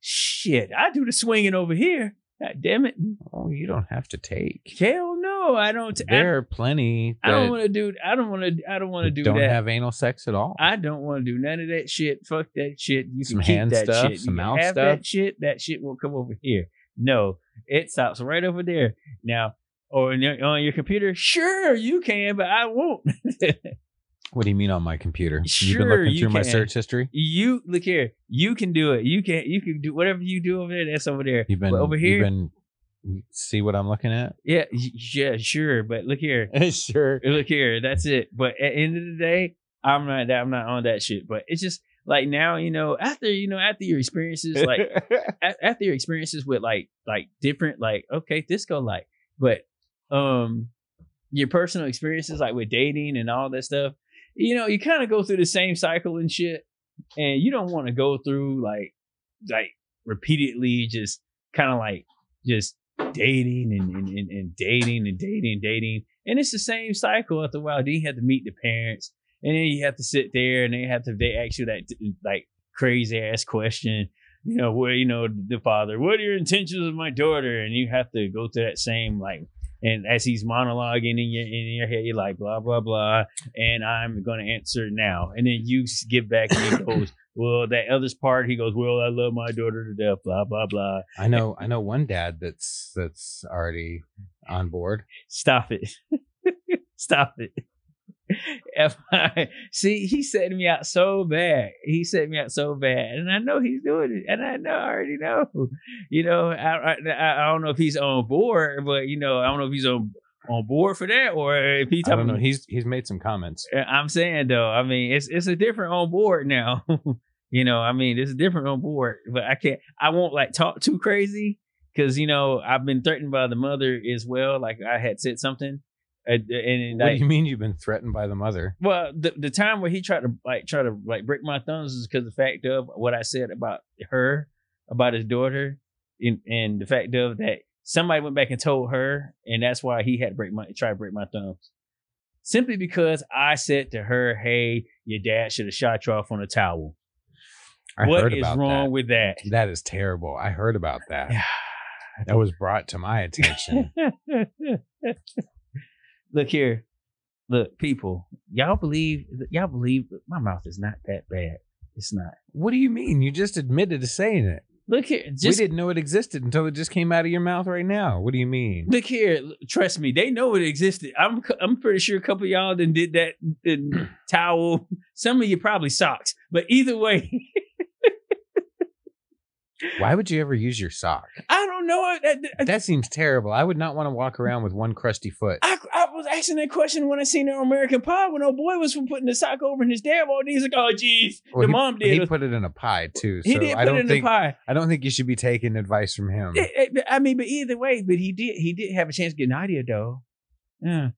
Shit, I do the swinging over here. God damn it. Oh, you don't have to take. Hell no. I don't. I, There are plenty I don't want to do. I don't want to. I don't want to do don't that. have anal sex at all. I don't want to do none of that shit. Fuck that shit. You Some can keep hand that stuff, shit. some you mouth have stuff. that shit. That shit will come over here. No, it stops right over there. Now, oh, or on your, on your computer, sure you can, but I won't. what do you mean on my computer? You've Sure, been looking you through my can. search history. you look here. You can do it. You can. You can do whatever you do over there. That's over there. You've been But over here, You've been see what I'm looking at. yeah, yeah, sure. But look here. sure. look here, that's it. But at the end of the day, I'm not I'm not on that shit. But it's just like now, you know, after you know, after your experiences, like a- after your experiences with like like different like okay, disco like, but um your personal experiences like with dating and all that stuff, you know, you kind of go through the same cycle and shit. And you don't want to go through like like repeatedly just kind of like just dating and, and, and, and dating and dating and dating. And it's the same cycle after a while. Then you have to meet the parents, and then you have to sit there, and they have to they ask you that like crazy ass question. You know, where you know the father, what are your intentions with my daughter? And you have to go through that same like, and as he's monologuing in your in your head, you're like blah blah blah, and I'm gonna answer now. And then you get back and he goes, well, that other part, he goes, well, I love my daughter to death, blah blah blah. I know. I know one dad that's that's already on board. Stop it. Stop it. If I, see, he set me out so bad. He set me out so bad, and I know he's doing it, and I know I already know. You know, I, I I don't know if he's on board, but you know, I don't know if he's on on board for that or if he's I don't know. He's he's made some comments. I'm saying though, I mean, it's it's a different on board now. you know, I mean, it's a different on board, but I can't. I won't like talk too crazy because you know I've been threatened by the mother as well. Like I had said something, Uh, and, and What like, do you mean you've been threatened by the mother? well, the the time where he tried to like try to like break my thumbs is because the fact of what I said about her, about his daughter, and, and the fact of that somebody went back and told her, and that's why he had to break my try to break my thumbs. Simply because I said to her, "Hey, your dad should have shot you off on a towel." I What is wrong that. with that? That is terrible. I heard about that. That was brought to my attention. Look here, look, people, y'all believe y'all believe my mouth is not that bad. It's not. what do you mean? You just admitted to saying it. Look here, we didn't know it existed until it just came out of your mouth right now. What do you mean? look here. Trust me, they know it existed. I'm I'm pretty sure a couple of y'all done did that in towel. Some of you probably socks, but either way, Why would you ever use your sock? I don't know. That, That seems terrible. I would not want to walk around with one crusty foot. I was asking that question when I seen it on American Pie when old boy was from putting the sock over in his dad in. He's like, "Oh, geez, Well, the he- mom did." He put it in a pie too. So He did I put don't it in think the pie. I don't think you should be taking advice from him. Eh, eh, but- I mean, but either way, but he did he did have a chance to get Nadia though. Yeah.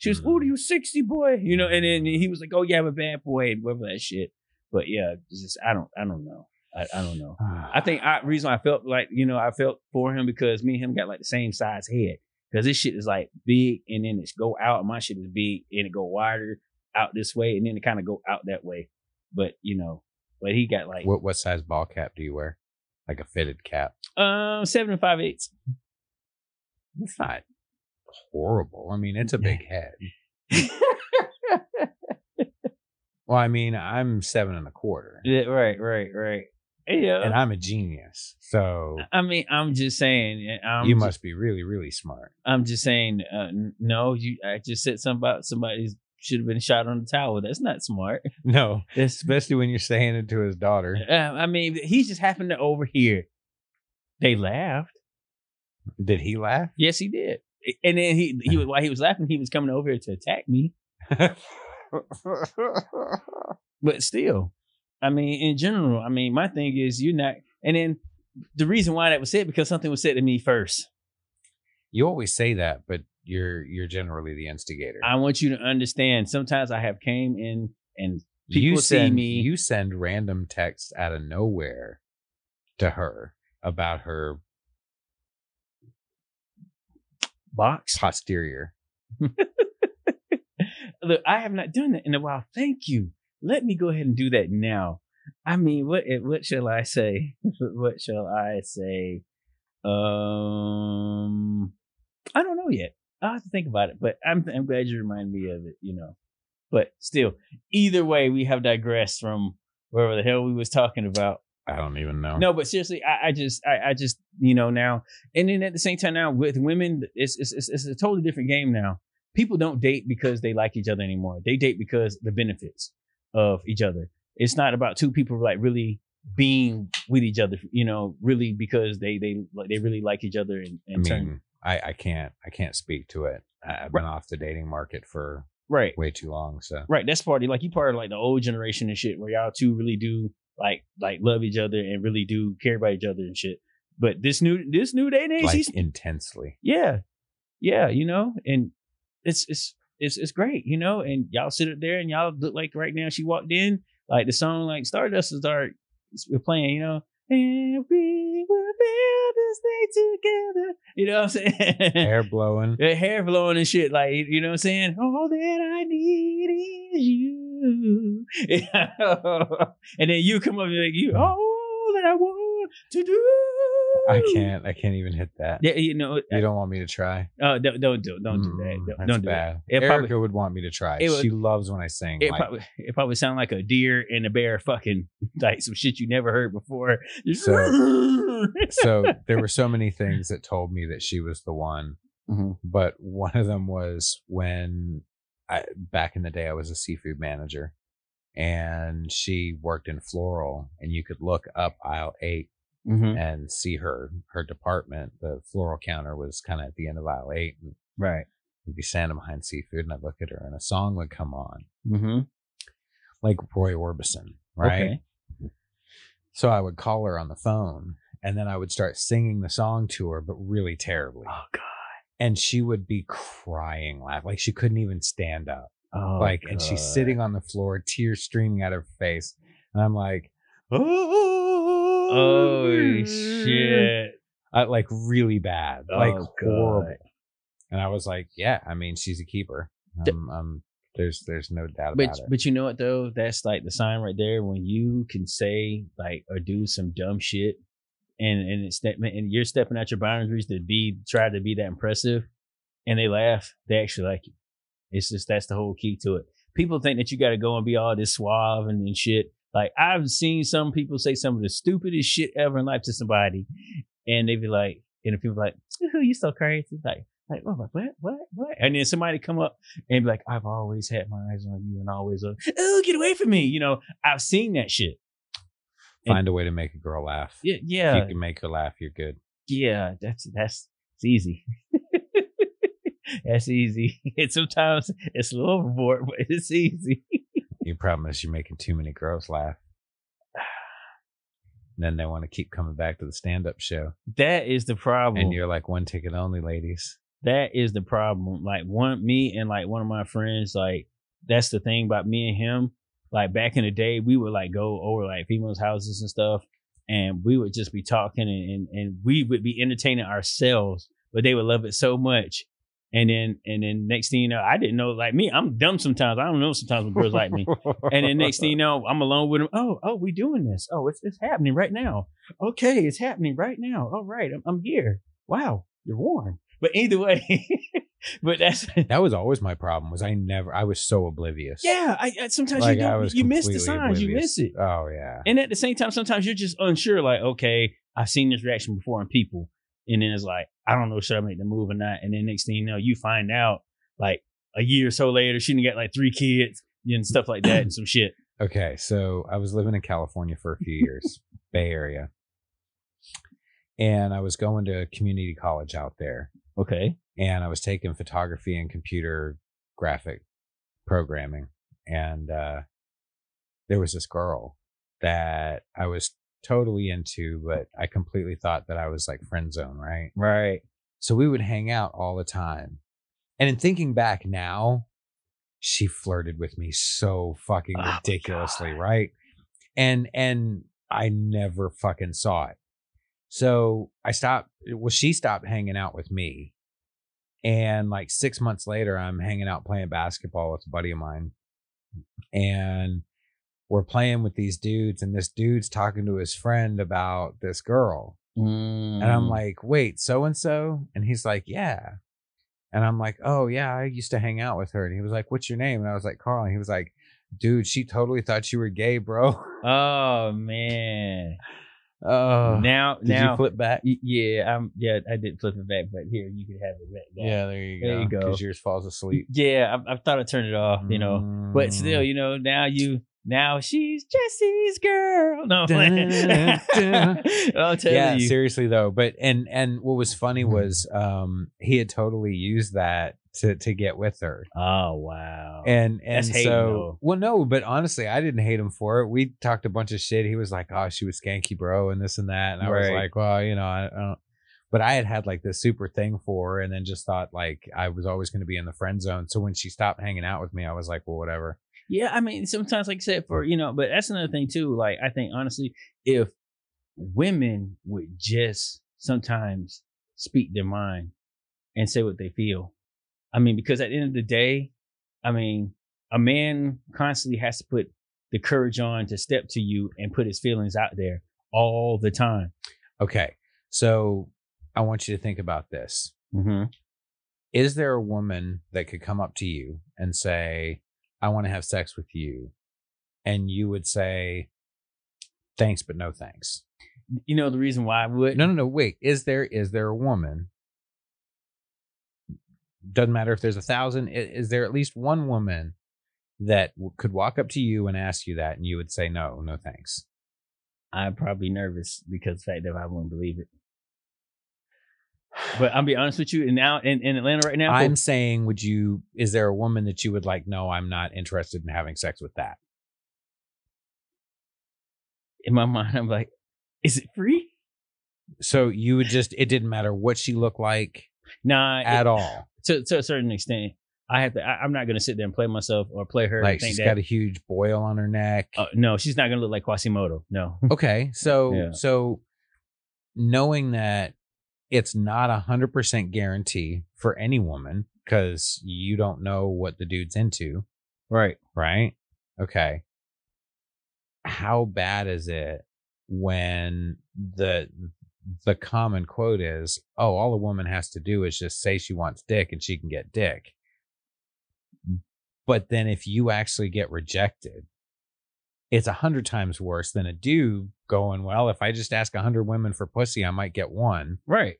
She was, oh, you 60, boy. You know, and then he was like, Oh, yeah, I'm a bad boy, and whatever that shit. But yeah, just I don't I don't know. I, I don't know. I think I reason I felt like, you know, I felt for him because me and him got like the same size head. Because this shit is like big and then it's go out. My shit is big and it go wider out this way and then it kind of go out that way. But you know, but he got like what what size ball cap do you wear? Like a fitted cap. um seven and five eighths. It's not horrible. I mean, it's a big head. Well, I mean, I'm seven and a quarter, Yeah, right, right, right. Yeah. and I'm a genius. So I mean, I'm just saying. I'm you ju- must be really, really smart. I'm just saying. Uh, no, you. I just said something about somebody should have been shot on the tower. That's not smart. No, That's. especially when you're saying it to his daughter. Uh, I mean, he just happened to overhear. They laughed. Did he laugh? Yes, he did. And then he he was while he was laughing, he was coming over here to attack me. But still, I mean, in general, I mean, my thing is you're not. And then the reason why that was said because something was said to me first. you always say that, but you're you're generally the instigator. I want you to understand. Sometimes I have came in and people you see me. you send random texts out of nowhere to her about her box. posterior. Look, I have not done that in a while. Thank you. Let me go ahead and do that now. I mean, what eh, what shall I say? what shall I say? Um, I don't know yet. I'll have to think about it. But I'm I'm glad you reminded me of it. You know, but still, either way, we have digressed from wherever the hell we was talking about. I don't even know. No, but seriously, I, I just, I, I just, you know, now, and then at the same time, now with women, it's, it's, it's, it's a totally different game now. People don't date because they like each other anymore. They date because the benefits of each other. It's not about two people like really being with each other, you know, really because they they like they really like each other and, I mean, turn I, I can't I can't speak to it. I've been off the dating market for right. way too long. So Right, that's party. Like you part of like the old generation and shit, where y'all two really do like like love each other and really do care about each other and shit. But this new this new day and age, like intensely. yeah yeah you know and it's it's it's it's great you know and y'all sit up there and y'all look like right now she walked in like the song like stardust is start we're playing you know and we will build this thing together you know what i'm saying? Hair blowing. the hair blowing and shit like you know what i'm saying? All that i need is you. And then you come up and be like you all that i want to do I can't I can't even hit that. yeah you know You don't want me to try? uh, don't, don't do don't do that Mm, don't, that's don't do that bad. It Erica probably- would want me to try. it she loves when I sing. It like, probably it probably sound like a deer and a bear fucking like some shit you never heard before. Just- so there were so many things that told me that she was the one. Mhm. But one of them was when I back in the day I was a seafood manager and she worked in floral and you could look up aisle 8 Mhm. and see her her department. The floral counter was kind of at the end of aisle 8 and Right. we'd be standing behind seafood and I'd look at her and a song would come on Mm-hmm. like Roy Orbison, right? Okay. So I would call her on the phone and then I would start singing the song to her, but really terribly. Oh god. And she would be crying, laugh like she couldn't even stand up. Oh, like, and she's sitting on the floor, tears streaming out of her face. And I'm like, oh, Oh shit. I, like really bad, like Oh, horrible. And I was like, yeah, I mean, she's a keeper. Um, um, there's there's no doubt But about it. but you know what though? That's like the sign right there when you can say like or do some dumb shit and and it's that and you're stepping out your boundaries to be try to be that impressive and they laugh, they actually like you. It's just that's the whole key to it. People think that you gotta go and be all this suave and, and shit. Like I've seen some people say some of the stupidest shit ever in life to somebody, and they be like, and the people like, "Ooh, you so crazy!" Like, like what, what, what, what? And then somebody come up and be like, "I've always had my eyes on you, and always, uh, oh, get away from me!" You know, I've seen that shit. Find a way to make a girl laugh. Yeah, If yeah, you can make her laugh, you're good. yeah. That's that's it's easy. that's easy. And sometimes it's a little overboard, but it's easy. Your problem is you're making too many girls laugh. And then they want to keep coming back to the stand up show. That is the problem. And you're like one ticket only, ladies. that is the problem. Like one me and like one of my friends, like that's the thing about me and him. Like back in the day, we would like go over like females' houses and stuff, and we would just be talking and, and and we would be entertaining ourselves, but they would love it so much. And then and then next thing you know, I didn't know like me, I'm dumb sometimes. I don't know sometimes when girls like me. And then next thing you know, I'm alone with him. Oh, oh, we doing this. Oh, it's it's happening right now. Okay, it's happening right now. All right, I'm, I'm here. Wow, you're warm. But either way, but that's that was always my problem. Was I never? I was so oblivious. yeah. I, I sometimes like you don't, you miss the signs. You miss it. Oh yeah. And at the same time, sometimes you're just unsure. Like, okay, I've seen this reaction before in people, and then it's like, I don't know, should I make the move or not? And then next thing you know, you find out like a year or so later, she done got like three kids and stuff like that and some shit. Okay, so I was living in California for a few years, Bay Area, and I was going to community college out there, Okay. and I was taking photography and computer graphic programming, and uh, there was this girl that I was totally into, but I completely thought that I was like friend zone, right? Right. So we would hang out all the time. And in thinking back now, she flirted with me so fucking Oh ridiculously, God. right? And and I never fucking saw it. So I stopped well, she stopped hanging out with me. And like six months later, I'm hanging out playing basketball with a buddy of mine. And we're playing with these dudes, and this dude's talking to his friend about this girl. And I'm Mm. like, wait, so and so? And he's like, yeah. And I'm like, oh, yeah, I used to hang out with her. And he was like, what's your name? And I was like, Carl. And he was like, dude, she totally thought you were gay, bro. Oh man. Oh, now did now you flip back? yeah, I'm yeah, I did flip it back, but here you can have it back. now. Yeah, there you go. There you go. Because yours falls asleep. Yeah, I, I thought I turned it off, you know. But still, Mm. you know, now you now she's Jesse's girl. No. I'll tell yeah, you. seriously though. But and and what was funny Mhm. was um he had totally used that to to get with her. Oh wow. And and That's so well no, but honestly, I didn't hate him for it. We talked a bunch of shit. He was like, "Oh, she was skanky, bro," and this and that. And I was like, "Well, you know, I, I don't." But I had had like this super thing for her, and then just thought like I was always going to be in the friend zone. So when she stopped hanging out with me, I was like, "Well, whatever." Yeah, I mean, sometimes, like I said, for you know, but that's another thing too. Like, I think honestly, if women would just sometimes speak their mind and say what they feel, I mean, because at the end of the day, I mean, a man constantly has to put the courage on to step to you and put his feelings out there all the time. Okay, so I want you to think about this. Mm-hmm. Is there a woman that could come up to you and say, "I want to have sex with you," and you would say, "Thanks, but no thanks." You know the reason why I would? No, no, no. Wait. Is there is there a woman? Doesn't matter if there's a thousand. Is there at least one woman that could walk up to you and ask you that, and you would say no, no thanks? I'm probably nervous because of the fact that I wouldn't believe it. But I'll be honest with you, and now in, in Atlanta right now, I'm saying, would you? Is there a woman that you would like? No, I'm not interested in having sex with that. in my mind, I'm like, is it free? So you would just. It didn't matter what she looked like Nah, at it- all. To to a certain extent, I have to. I, I'm not gonna sit there and play myself or play her. Like she's that, got a huge boil on her neck. uh, no, she's not gonna look like Quasimodo. No. Okay, so Yeah. so knowing that it's not a hundred percent guarantee for any woman because you don't know what the dude's into, right. right? Okay. How bad is it when the the common quote is, "Oh, all a woman has to do is just say she wants dick and she can get dick." But then if you actually get rejected, it's a hundred times worse than a dude going, Well, if I just ask a hundred women for pussy, I might get one. Right.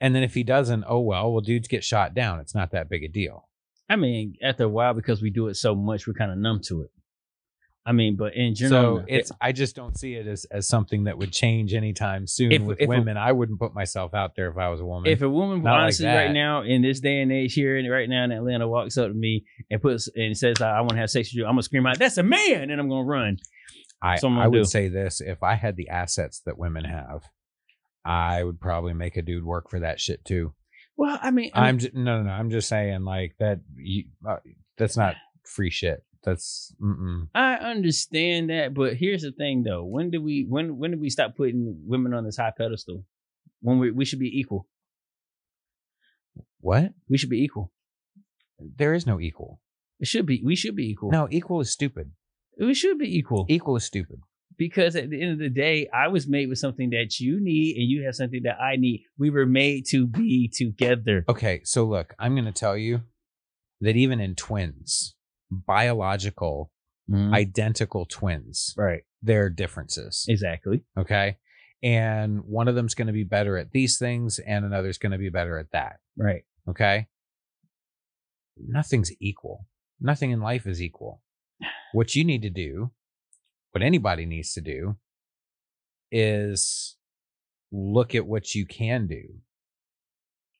And then if he doesn't, oh well, well, dudes get shot down. It's not that big a deal. I mean, after a while, because we do it so much, we're kind of numb to it. I mean, but in general, so it's I just don't see it as, as something that would change anytime soon If- with if women. I wouldn't put myself out there if I was a woman. if a woman Not honestly that. right now in this day and age here and right now in Atlanta walks up to me and puts and says I want to have sex with you, I'm gonna scream out, "That's a man!" and I'm gonna run. I, so I would do. say this if I had the assets that women have, I would probably make a dude work for that shit too. Well, I mean, I I'm mean, just, no, no, no. I'm just saying like that. You, uh, that's not free shit. That's mm-mm. I understand that, but here's the thing though: when do we when when do we stop putting women on this high pedestal? When we we should be equal. what? We should be equal. There is no equal. It should be. We should be equal. No, equal is stupid. we should be equal Equal is stupid. because at the end of the day, I was made with something that you need, and you have something that I need. We were made to be together. Okay, so look, I'm going to tell you that even in twins, biological, Mhm. identical twins, right. Their differences. Exactly. Okay. And one of them's going to be better at these things, and another's going to be better at that. Right. Okay. Nothing's equal. Nothing in life is equal. What you need to do, what anybody needs to do, is look at what you can do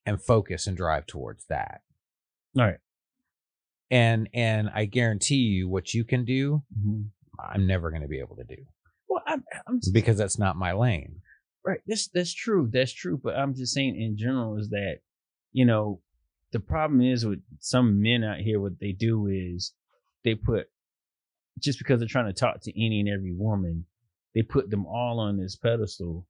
and focus and drive towards that. All right. And and I guarantee you what you can do, Mhm. I'm never going to be able to do Well, I'm, I'm because that's not my lane. Right. That's that's true. That's true. But I'm just saying in general is that, you know, the problem is with some men out here, what they do is they put just because they're trying to talk to any and every woman, they put them all on this pedestal.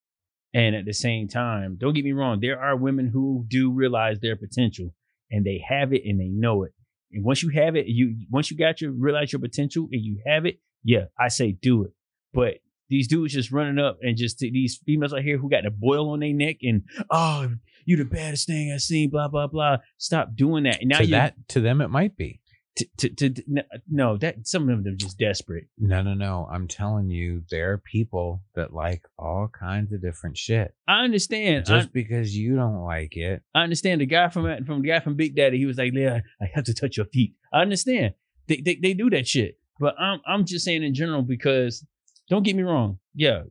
And at the same time, don't get me wrong, there are women who do realize their potential and they have it and they know it. And once you have it, you once you got your realize your potential and you have it, yeah, I say do it. But these dudes just running up and just these females out here who got the boil on their neck and oh, you the baddest thing I've seen, blah blah blah. Stop doing that. And now to that to them it might be. To, to, to no that some of them are just desperate. No, no, no. I'm telling you, there are people that like all kinds of different shit. I understand. Just I, because you don't like it, I understand the guy from from the guy from Big Daddy. He was like, "Yeah, I have to touch your feet." I understand. They they, they do that shit. But I'm I'm just saying in general because don't get me wrong. Yeah,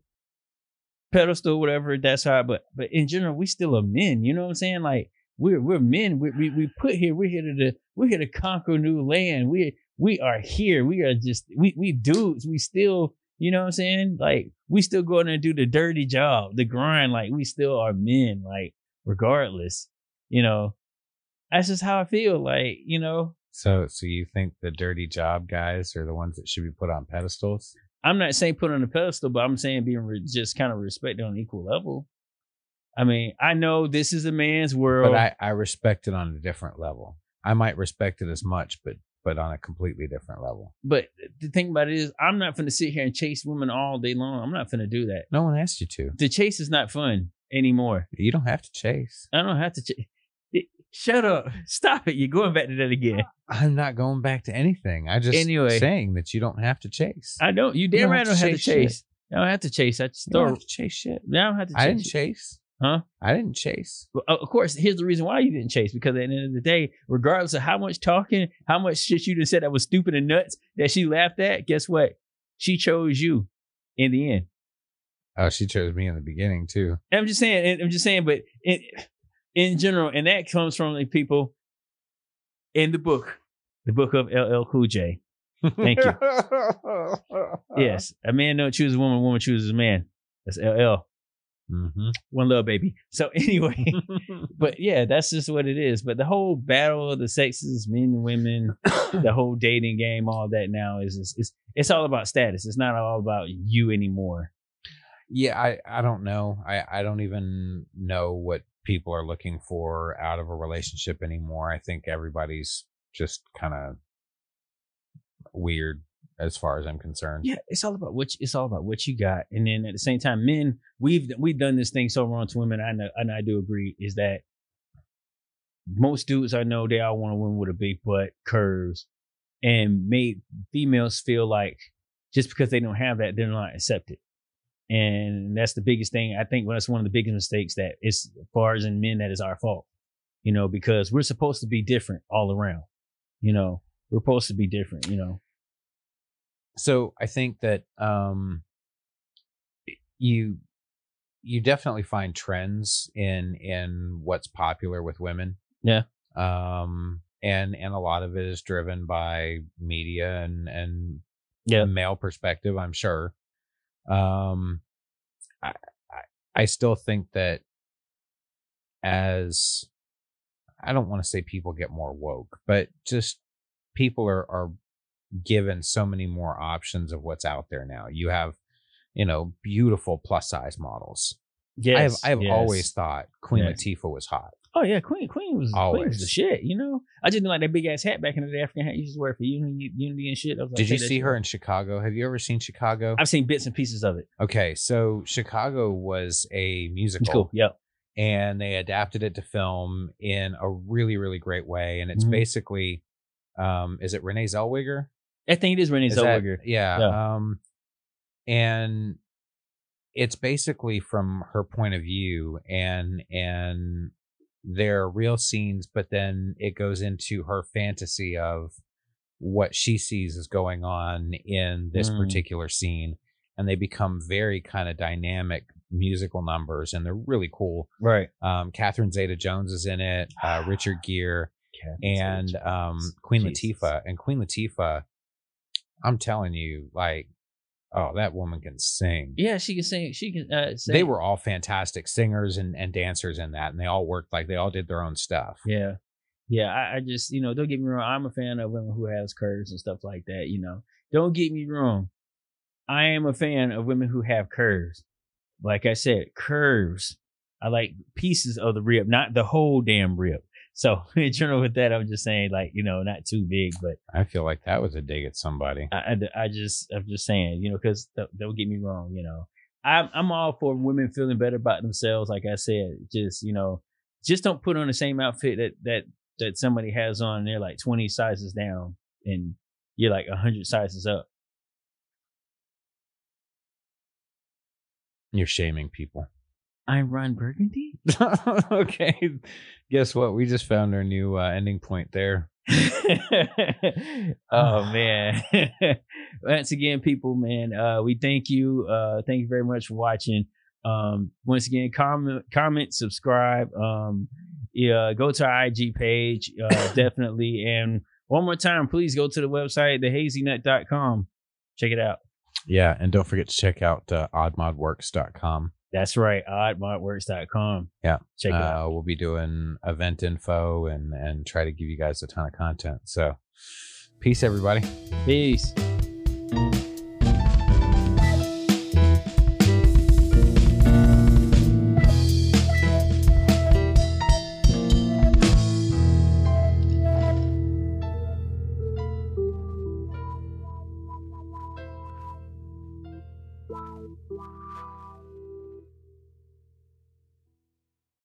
pedestal, whatever. That's how. But but in general, we still are men. You know what I'm saying? Like we're we're men. We we, we put here. We're here to we're here to conquer new land. We we are here. We are just we we dudes. We still. You know what I'm saying? Like we still go in there and do the dirty job, the grind. Like we still are men. Like regardless, you know. That's just how I feel. Like you know, so so you think the dirty job guys are the ones that should be put on pedestals? I'm not saying put on a pedestal, but I'm saying being re- just kind of respected on an equal level. I mean, I know this is a man's world. But I I respect it on a different level. I might respect it as much, but but on a completely different level. but the thing about it is, I'm not going to sit here and chase women all day long. I'm not going to do that. No one asked you to. The chase is not fun anymore. You don't have to chase. I don't have to chase. Shut up. Stop it. You're going back to that again. I'm not going back to anything. I just Anyway. saying that you don't have to chase. I don't. You You damn don't right have don't to have to chase shit. chase. I don't have to chase. I just don't throw. have to chase shit. I don't have to chase. I didn't it. chase. Huh? I didn't chase. Well, of course, here's the reason why you didn't chase because at the end of the day, regardless of how much talking, how much shit you just said that was stupid and nuts that she laughed at, guess what? She chose you in the end. Oh, she chose me in the beginning too. And I'm just saying, and I'm just saying, but in, in general, and that comes from the people in the book, the book of LL Cool J. Thank you. Yes, a man don't choose a woman, a woman chooses a man. That's LL. Hmm One little baby. So anyway, but yeah, that's just what it is. But the whole battle of the sexes, men and women, the whole dating game, all that now is is it's, it's all about status. It's not all about you anymore. Yeah, I I don't know. I I don't even know what people are looking for out of a relationship anymore. I think everybody's just kind of weird as far as I'm concerned. Yeah, it's all about what it's all about what you got, and then at the same time, men we've we've done this thing so wrong to women. I know, and I do agree is that most dudes I know they all want a woman with a big butt, curves, and made females feel like just because they don't have that, they're not accepted. And that's the biggest thing. I think that's one of the biggest mistakes that is as far as in men that is our fault. You know, because we're supposed to be different all around. You know, we're supposed to be different. You know. So I think that um you you definitely find trends in in what's popular with women. Yeah. Um and and a lot of it is driven by media and and Yeah. male perspective, I'm sure. Um I I, I still think that as I don't want to say people get more woke, but just people are are given so many more options of what's out there now. You have, you know, beautiful plus size models. Yes, I have I have yes. always thought Queen Yes. Latifah was hot. Oh yeah, Queen Queen was Queen was the shit. You know, I just didn't like that big ass hat back in the day. African hat you used to wear for unity, unity and shit. I was like, Did you see her in Chicago? Have you ever seen Chicago? I've seen bits and pieces of it. Okay, so Chicago was a musical. cool. Yep. and they adapted it to film in a really really great way and it's Mhm. basically um is it renee zellweger I think it is Renee Is that- Zellweger. yeah, Yeah. um and it's basically from her point of view and and there are real scenes but then it goes into her fantasy of what she sees is going on in this Mm. particular scene and they become very kind of dynamic musical numbers, and they're really cool. Right. Um, Catherine Zeta Jones is in it, uh, Richard Gere, and um, Queen Jesus. Latifah. And Queen Latifah, I'm telling you, like, oh, that woman can sing. Yeah, she can sing. She can. Uh, sing. They were all fantastic singers and, and dancers in that, and they all worked like they all did their own stuff. Yeah. Yeah, I, I just, you know, don't get me wrong. I'm a fan of women who has curves and stuff like that, you know. Don't get me wrong. I am a fan of women who have curves. Like I said, curves. I like pieces of the rib, not the whole damn rib. So, in general, with that, I'm just saying, like, you know, not too big, but I feel like that was a dig at somebody. I, I, I just, I'm just saying, you know, because don't get me wrong, you know, I'm, I'm all for women feeling better about themselves. Like I said, just, you know, just don't put on the same outfit that, that, that somebody has on and they're like 20 sizes down and you're like 100 sizes up. You're shaming people. I'm Ron Burgundy. okay. Guess what? We just found our new uh, ending point there. oh man. Once again, people, man, uh, we thank you. Uh, thank you very much for watching. Um, once again, comment, comment, subscribe. Um, yeah, go to our IG page, uh, definitely. And one more time, please go to the website, thehazynut.com. Check it out. Yeah. And don't forget to check out uh, oddmodworks.com. That's right, oddmodworks.com. Yeah. Check it out. Uh, we'll be doing event info and, and try to give you guys a ton of content. So, peace, everybody. Peace.